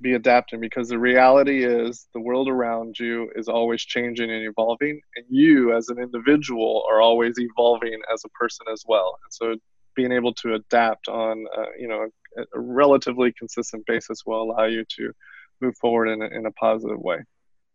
S2: be adapting because the reality is the world around you is always changing and evolving and you as an individual are always evolving as a person as well and so being able to adapt on uh, you know a, a, relatively consistent basis will allow you to move forward in a, in a positive way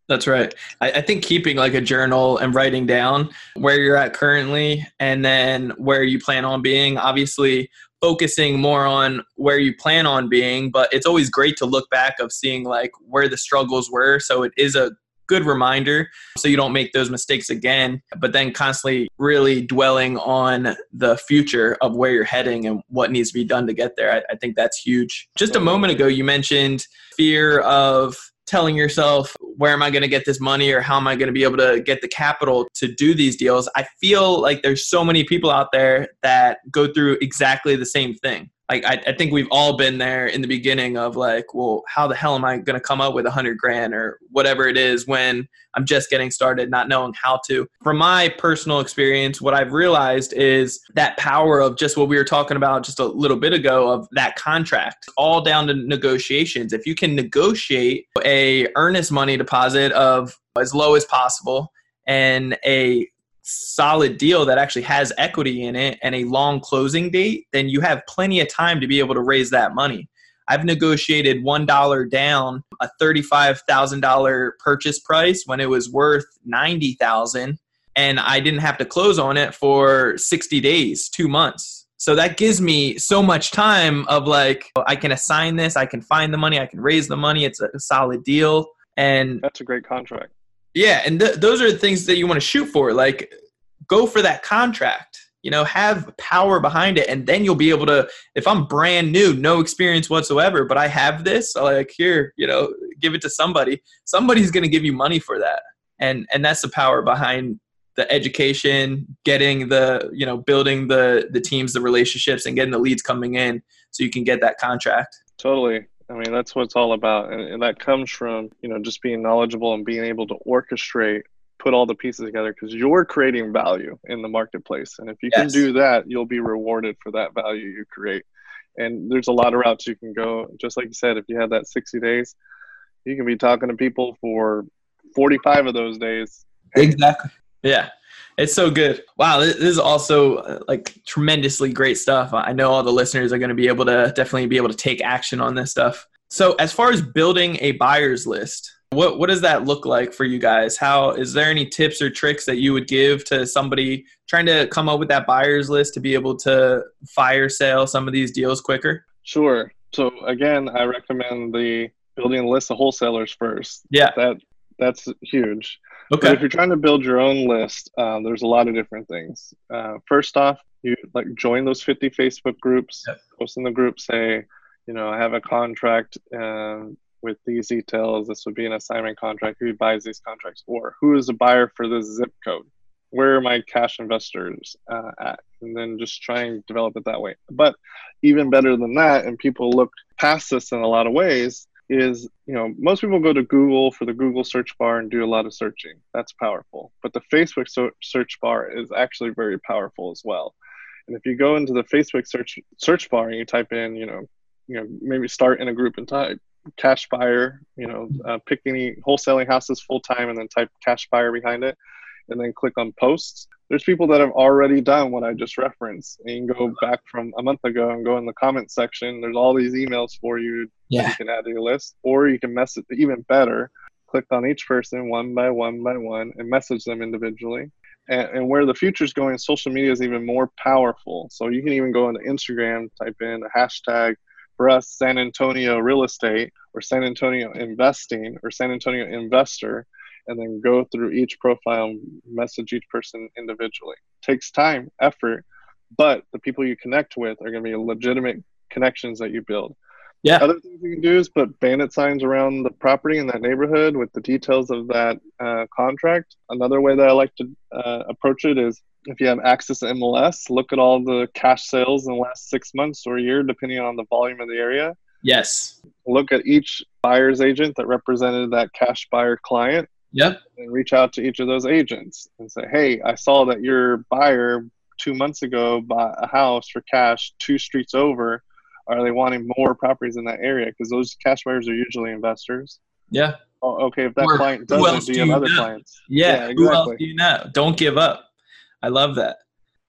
S1: that's right. I, I, think keeping like a journal and writing down where you're at currently and then where you plan on being. Obviously, focusing more on where you plan on being but it's always great to look back of seeing like where the struggles were so it is a good reminder so you don't make those mistakes again but then constantly really dwelling on the future of where you're heading and what needs to be done to get there. I, I think that's huge. Just a moment ago you mentioned fear of telling yourself where am i going to get this money or how am i going to be able to get the capital to do these deals? I feel like there's so many people out there that go through exactly the same thing like I, I, think we've all been there in the beginning of like well how the hell am i going to come up with a hundred grand or whatever it is when i'm just getting started not knowing how to? From my personal experience what i've realized is that power of just what we were talking about just a little bit ago of that contract all down to negotiations. If you can negotiate a earnest money deposit of as low as possible and a solid deal that actually has equity in it and a long closing date, then you have plenty of time to be able to raise that money. I've negotiated $1 down a $35,000 purchase price when it was worth 90,000 and I didn't have to close on it for 60 days, 2 months. So that gives me so much time of like I can assign this, I can find the money, I can raise the money, it's a solid deal and
S2: That's a great contract.
S1: Yeah, and th- those are the things that you want to shoot for. Like, go for that contract. You know, have power behind it, and then you'll be able to. If I'm brand new, no experience whatsoever, but I have this, like here, you know, give it to somebody. Somebody's going to give you money for that, and and that's the power behind the education, getting the you know, building the the teams, the relationships, and getting the leads coming in, so you can get that contract.
S2: Totally, I mean, that's what it's all about. And, and that comes from, you know, just being knowledgeable and being able to orchestrate, put all the pieces together because you're creating value in the marketplace. And if you yes. can do that, you'll be rewarded for that value you create. And there's a lot of routes you can go. Just like you said, if you have that 60 days, you can be talking to people for 45 of those days.
S1: Exactly. Yeah. It's so good. Wow, this is also uh, like tremendously great stuff. I know all the listeners are going to be able to definitely be able to take action on this stuff. So, as far as building a buyer's list, what what does that look like for you guys? How is there any tips or tricks that you would give to somebody trying to come up with that buyer's list to be able to fire sale some of these deals quicker?
S2: Sure. So again, I recommend the building a list of wholesalers first.
S1: Yeah.
S2: That that's huge.
S1: Okay.
S2: But if you're trying to build your own list, um, there's a lot of different things. Uh, first off, you like join those 50 Facebook groups. Yep. Post in the group, say, you know, I have a contract uh, with these details. This would be an assignment contract. Who buys these contracts? Or who is the buyer for this zip code? Where are my cash investors uh, at? And then just try and develop it that way. But even better than that, and people look past this in a lot of ways, is you know most people go to google for the google search bar and do a lot of searching. That's powerful. But the facebook so- search bar is actually very powerful as well. And if you go into the facebook search search bar and you type in you know you know maybe start in a group and type cash buyer you know uh, pick any wholesaling houses full time and then type cash buyer behind it and then click on posts. There's people that have already done what I just referenced. And you can go back from a month ago and go in the comment section. There's all these emails for you
S1: Yeah.
S2: you can add to your list, or you can message even better. Click on each person one by one by one and message them individually. And, and where the future is going, social media is even more powerful. So you can even go into Instagram, type in a hashtag for us, San Antonio real estate or San Antonio investing or San Antonio investor, and then go through each profile and message each person individually. takes time, effort, but the people you connect with are going to be legitimate connections that you build.
S1: Yeah.
S2: Other things you can do is put bandit signs around the property in that neighborhood with the details of that uh, contract. Another way that I like to uh, approach it is if you have access to MLS, look at all the cash sales in the last six months or a year, depending on the volume of the area.
S1: Yes.
S2: Look at each buyer's agent that represented that cash buyer client
S1: Yep.
S2: and reach out to each of those agents and say, hey, I saw that your buyer two months ago bought a house for cash two streets over. Are they wanting more properties in that area? Because those cash buyers are usually investors.
S1: Yeah.
S2: Oh, okay, if that
S1: Or
S2: client doesn't, do you have other
S1: know?
S2: clients?
S1: Yeah.
S2: Yeah,
S1: Who else
S2: exactly.
S1: do you know? Don't give up. I love that.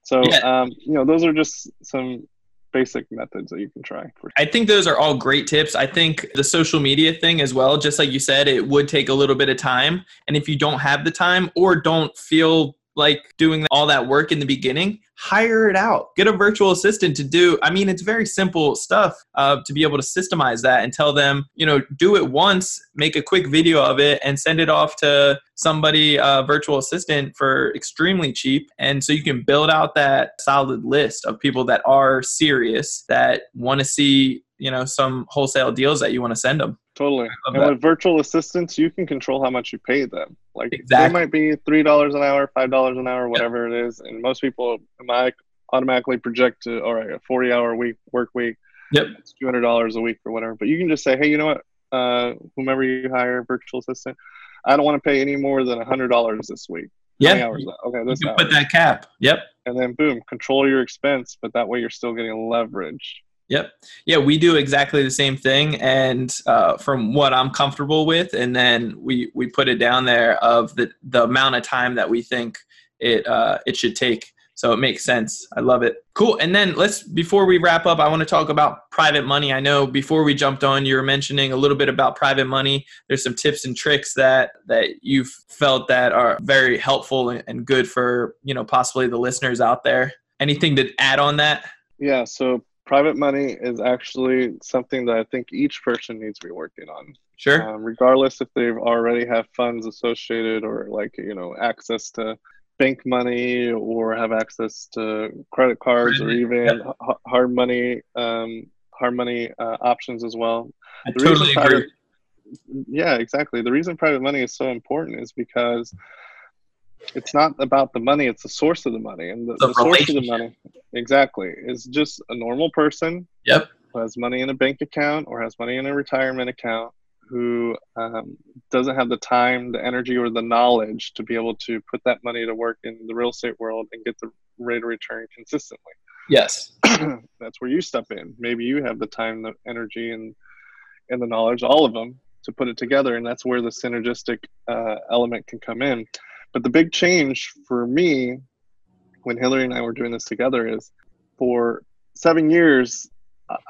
S2: So,
S1: Yeah.
S2: um, you know, those are just some basic methods that you can try. For
S1: I think those are all great tips. I think the social media thing as well, just like you said, it would take a little bit of time. And if you don't have the time or don't feel like doing all that work in the beginning, hire it out. Get a virtual assistant to do. I mean, it's very simple stuff uh, to be able to systemize that and tell them, you know, do it once, make a quick video of it, and send it off to somebody, uh, virtual assistant, for extremely cheap. And so you can build out that solid list of people that are serious that want to see, you know, some wholesale deals that you want to send them.
S2: Totally. And
S1: that.
S2: with virtual assistants, you can control how much you pay them. Like
S1: Exactly.
S2: they might be three dollars an hour, five dollars an hour, whatever it is, and most people automatic- automatically project to all right, a forty-hour week work week,
S1: Yep.
S2: it's two hundred dollars a week or whatever. But you can just say, hey, you know what? Uh, whomever you hire, virtual assistant, I don't want to pay any more than a hundred dollars this week.
S1: Yeah.
S2: Okay,
S1: You
S2: this
S1: can put that cap. Yep.
S2: and then boom, control your expense, but that way you're still getting leverage.
S1: Yep. Yeah, we do exactly the same thing, and uh, from what I'm comfortable with, and then we we put it down there of the the amount of time that we think it uh, it should take. So it makes sense. I love it. Cool. And then let's before we wrap up, I want to talk about private money. I know before we jumped on, you were mentioning a little bit about private money. There's some tips and tricks that that you've felt that are very helpful and, and good for you know possibly the listeners out there. Anything to add on that?
S2: Yeah, so private money is actually something that I think each person needs to be working on.
S1: Sure.
S2: um, regardless if they've already have funds associated or like you know access to bank money or have access to credit cards or even hard money um, hard money uh, options as well
S1: I
S2: the
S1: totally
S2: private-
S1: agree.
S2: yeah exactly the reason private money is so important is because it's not about the money it's the source of the money and the,
S1: The
S2: the source of the money exactly is just a normal person
S1: Yep.
S2: who has money in a bank account or has money in a retirement account who um, doesn't have the time, the energy, or the knowledge to be able to put that money to work in the real estate world and get the rate of return consistently.
S1: Yes. <clears throat>
S2: That's where you step in. Maybe you have the time, the energy, and and the knowledge, all of them, to put it together, and that's where the synergistic uh, element can come in. But the big change for me, when Hillary and I were doing this together, is for seven years,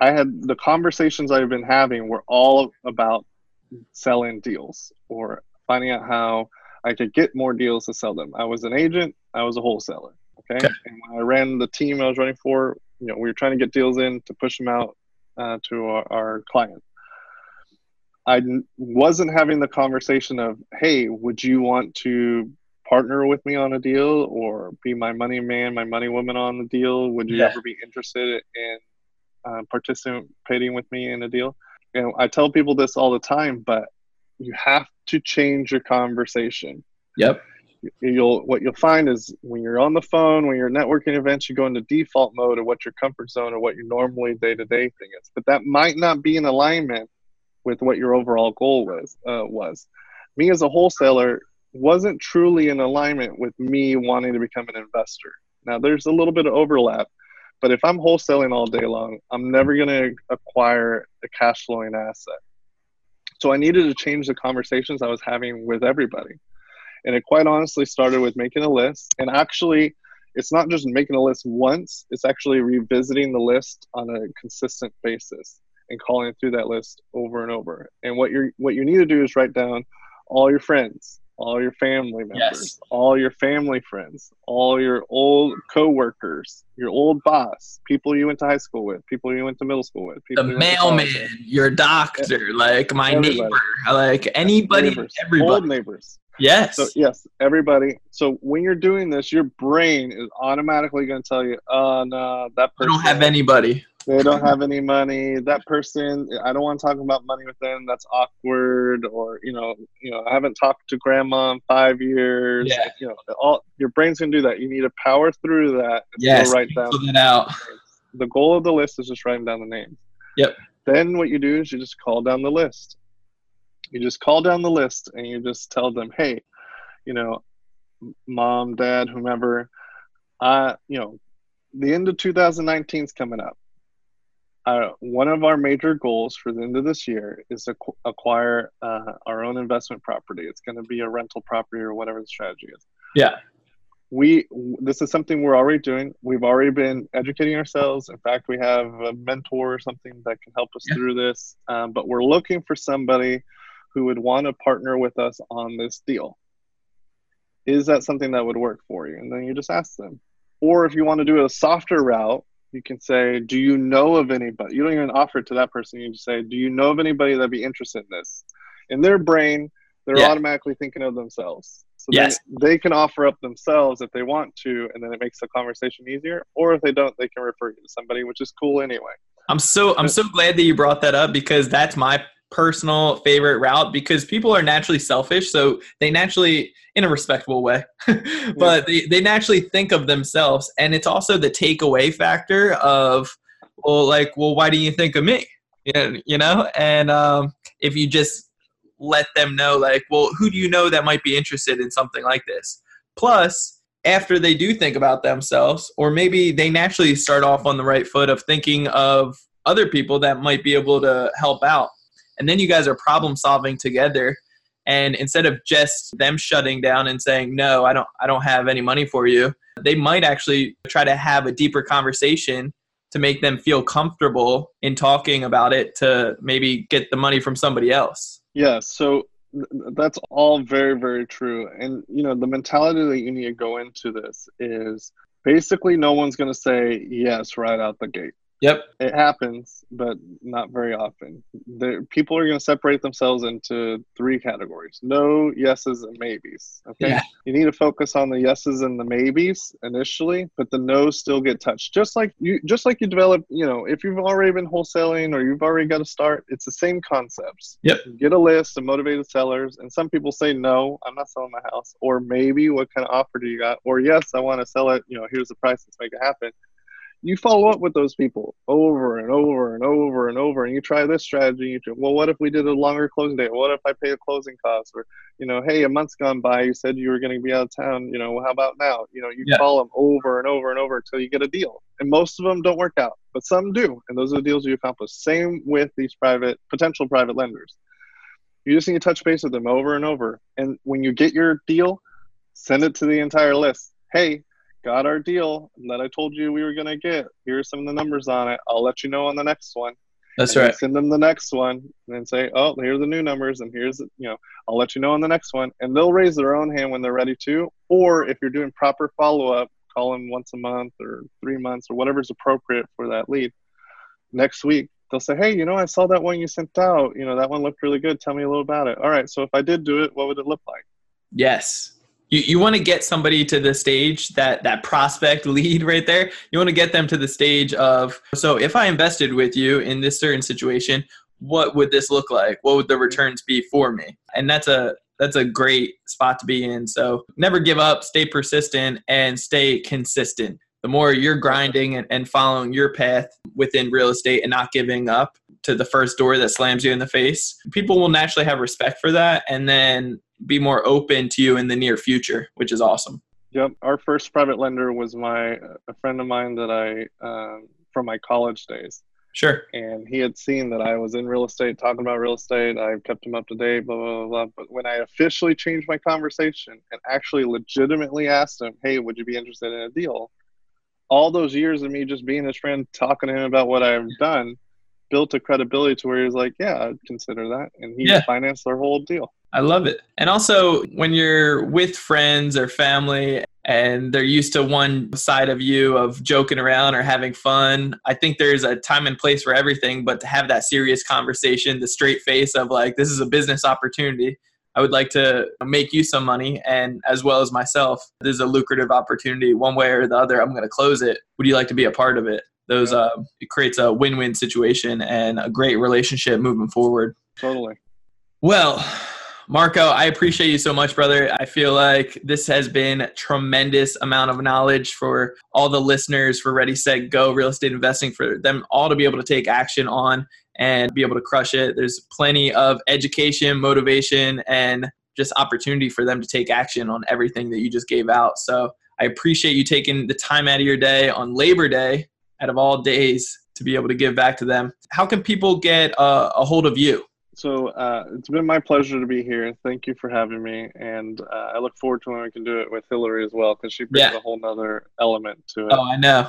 S2: I had the conversations I've been having were all about selling deals or finding out how I could get more deals to sell them. I was an agent, I was a wholesaler. Okay.
S1: Okay.
S2: And when I ran the team I was running for, you know, we were trying to get deals in to push them out uh, to our, our client. I wasn't having the conversation of, hey, would you want to partner with me on a deal or be my money man, my money woman on the deal? Would you
S1: Yeah.
S2: ever be interested in uh, participating with me in a deal? You know, I tell people this all the time, but you have to change your conversation
S1: Yep.
S2: you'll what you'll find is when you're on the phone when you're networking events you go into default mode of what your comfort zone or what your normally day-to-day thing is but that might not be in alignment with what your overall goal was uh, was me as a wholesaler wasn't truly in alignment with me wanting to become an investor now there's a little bit of overlap but if i'm wholesaling all day long i'm never going to acquire a cash flowing asset so i needed to change the conversations i was having with everybody And it quite honestly started with making a list. And actually, it's not just making a list once, it's actually revisiting the list on a consistent basis and calling through that list over and over. And what you what you need to do is write down all your friends, all your family members, yes. all your family friends, all your old coworkers, your old boss, people you went to high school with, people you went to middle school with,
S1: the mailman, your doctor, like my everybody. neighbor, like anybody,
S2: neighbors,
S1: everybody,
S2: old neighbors.
S1: Yes.
S2: So yes, everybody. So when you're doing this, your brain is automatically going to tell you, uh, "Oh no, that person."
S1: I don't have anybody
S2: they don't have any money. That person i don't want to talk about money with them. That's awkward or you know you know i haven't talked to grandma in five years. Yeah. you know all your brain's gonna do that. You need to power through that
S1: and yes, write down it out.
S2: The goal of the list is just writing down the names.
S1: Yep.
S2: Then what you do is you just call down the list. You just call down the list and you just tell them hey you know mom dad whomever uh you know the end of 2019 is coming up uh, one of our major goals for the end of this year is to acquire uh, our own investment property. It's going to be a rental property or whatever the strategy is.
S1: Yeah.
S2: We this is something we're already doing. We've already been educating ourselves. In fact, we have a mentor or something that can help us yeah. through this. Um, but we're looking for somebody who would want to partner with us on this deal. Is that something that would work for you? And then you just ask them. Or if you want to do a softer route, you can say, Do you know of anybody? You don't even offer it to that person. You just say, Do you know of anybody that'd be interested in this? In their brain, they're yeah. automatically thinking of themselves. So yes. they, they can offer up themselves if they want to, and then it makes the conversation easier. Or if they don't, they can refer you to somebody, which is cool anyway.
S1: I'm so I'm so glad that you brought that up because that's my personal favorite route because people are naturally selfish so they naturally in a respectable way <laughs> but yeah. they, they naturally think of themselves and it's also the takeaway factor of well like well why do you think of me you know and um, if you just let them know like well who do you know that might be interested in something like this plus after they do think about themselves or maybe they naturally start off on the right foot of thinking of other people that might be able to help out and then you guys are problem solving together. And instead of just them shutting down and saying no i don't i don't have any money for you they might actually try to have a deeper conversation to make them feel comfortable in talking about it to maybe get the money from somebody else.
S2: Yeah so that's all very very true. And you know the mentality that you need to go into this is basically no one's going to say yes right out the gate
S1: Yep.
S2: It happens, but not very often. There, people are going to separate themselves into three categories no, yeses, and maybes. Okay. Yeah. You need to focus on the yeses and the maybes initially, but the no's still get touched. Just like you, just like you develop, you know, if you've already been wholesaling or you've already got to start, it's the same concepts.
S1: Yep.
S2: get a list of motivated sellers, and some people say, no, I'm not selling my house. Or maybe, what kind of offer do you got? Or yes, I want to sell it. You know, here's the price. Let's make it happen you follow up with those people over and over and over and over and you try this strategy you try, well what if we did a longer closing date? What if i pay a closing cost or you know hey a month's gone by. You said you were going to be out of town. You know how about now? You know you yeah. call them over and over and over until you get a deal. And most of them don't work out but some do and those are the deals you accomplish. Same with these private potential private lenders. You just need to touch base with them over and over and when you get your deal send it to the entire list. Hey got our deal that I told you we were going to get. Here's some of the numbers on it. I'll let you know on the next one.
S1: That's
S2: and
S1: right.
S2: Send them the next one and then say, oh, here's the new numbers and here's, you know, I'll let you know on the next one. And they'll raise their own hand when they're ready to. Or if you're doing proper follow up, call them once a month or three months or whatever's appropriate for that lead. Next week, they'll say, hey, you know, I saw that one you sent out. You know, that one looked really good. Tell me a little about it. All right. So if I did do it, what would it look like?
S1: Yes you, you want to get somebody to the stage that that prospect <laughs> lead right there. You want to get them to the stage of so if i invested with you in this certain situation what would this look like? What would the mm-hmm. returns be for me? And that's a that's a great spot to be in. So never give up stay persistent and stay consistent. The more you're grinding and, and following your path within real estate and not giving up to the first door that slams you in the face people will naturally have respect for that and then be more open to you in the near future, which is awesome.
S2: Yep, our first private lender was my a friend of mine that I um, from my college days,
S1: Sure.
S2: And he had seen that I was in real estate, talking about real estate. I kept him up to date, blah, blah, blah, blah. But when I officially changed my conversation and actually legitimately asked him, hey, would you be interested in a deal? All those years of me just being his friend, talking to him about what I've done, built a credibility to where he was like, yeah, I'd consider that. And he
S1: Yeah.
S2: financed their whole deal.
S1: I love it. And also, when you're with friends or family and they're used to one side of you of joking around or having fun, I think there's a time and place for everything. But to have that serious conversation, the straight face of like, this is a business opportunity. I would like to make you some money, and as well as myself, this is a lucrative opportunity. One way or the other, I'm going to close it. Would you like to be a part of it? Those uh, it creates a win-win situation and a great relationship moving forward.
S2: Totally.
S1: Well, Marco, I appreciate you so much, brother. I feel like this has been tremendous amount of knowledge for all the listeners for Ready Set Go real estate investing for them all to be able to take action on and be able to crush it. There's plenty of education, motivation, and just opportunity for them to take action on everything that you just gave out. So I appreciate you taking the time out of your day on Labor Day, out of all days, to be able to give back to them. How can people get uh, a hold of you?
S2: So uh, it's been my pleasure to be here. Thank you for having me, and uh, I look forward to when we can do it with Hillary as well because she brings
S1: Yeah.
S2: a whole nother element to it.
S1: Oh, I know.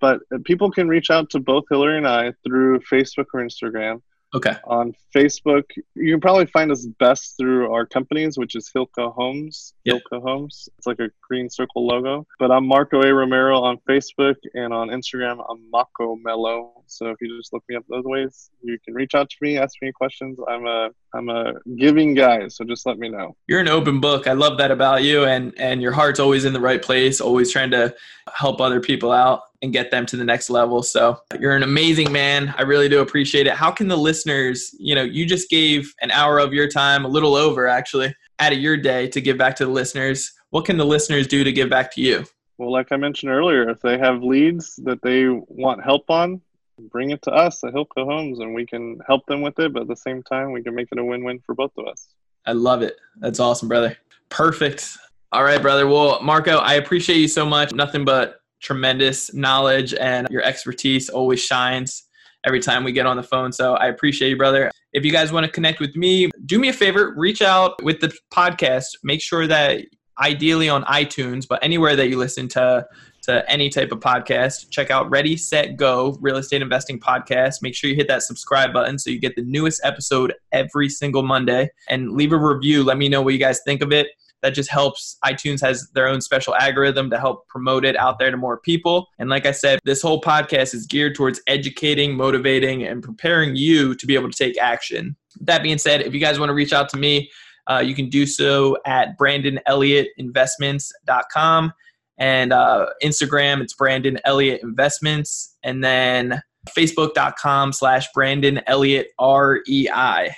S2: But uh, people can reach out to both Hillary and I through Facebook or Instagram.
S1: Okay.
S2: On Facebook, you can probably find us best through our companies, which is Hilco Homes.
S1: Yeah.
S2: Hilco Homes. It's like a green circle logo. But I'm Marco A. Romero on Facebook and on Instagram, I'm Mako Mello. So if you just look me up those ways, you can reach out to me, ask me questions. I'm a I'm a giving guy, so just let me know.
S1: You're an open book. I love that about you and and your heart's always in the right place, always trying to help other people out and get them to the next level. So, you're an amazing man. I really do appreciate it. How can the listeners, you know, you just gave an hour of your time, a little over actually, out of your day to give back to the listeners. What can the listeners do to give back to you?
S2: Well, like I mentioned earlier, if they have leads that they want help on, bring it to us at Hilco Homes and we can help them with it. But at the same time, we can make it a win win for both of us.
S1: I love it. That's awesome, brother. Perfect. All right, brother. Well, Marco, I appreciate you so much. Nothing but tremendous knowledge and your expertise always shines every time we get on the phone. So I appreciate you, brother. If you guys want to connect with me, do me a favor, reach out with the podcast. Make sure that ideally on iTunes, but anywhere that you listen to to any type of podcast, check out Ready Set Go Real Estate Investing Podcast. Make sure you hit that subscribe button so you get the newest episode every single Monday and leave a review. Let me know what you guys think of it. That just helps. iTunes has their own special algorithm to help promote it out there to more people. And like I said, this whole podcast is geared towards educating, motivating, and preparing you to be able to take action. That being said, if you guys want to reach out to me, uh, you can do so at brandonelliottinvestments.com and uh, Instagram, it's Brandon Elliott Investments, and then Facebook.com slash Brandon Elliott REI.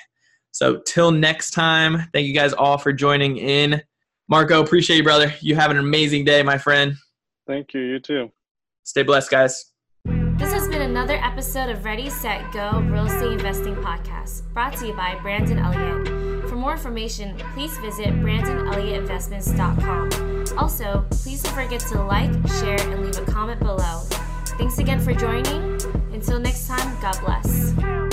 S1: So till next time, thank you guys all for joining in. Marco, appreciate you, brother. You have an amazing day, my friend.
S2: Thank you. You too.
S1: Stay blessed, guys.
S3: This has been another episode of Ready, Set, Go Real Estate Investing Podcast, brought to you by Brandon Elliott. For more information, please visit BrandonElliottInvestments.com. Also, please don't forget to like, share, and leave a comment below. Thanks again for joining. Until next time, God bless.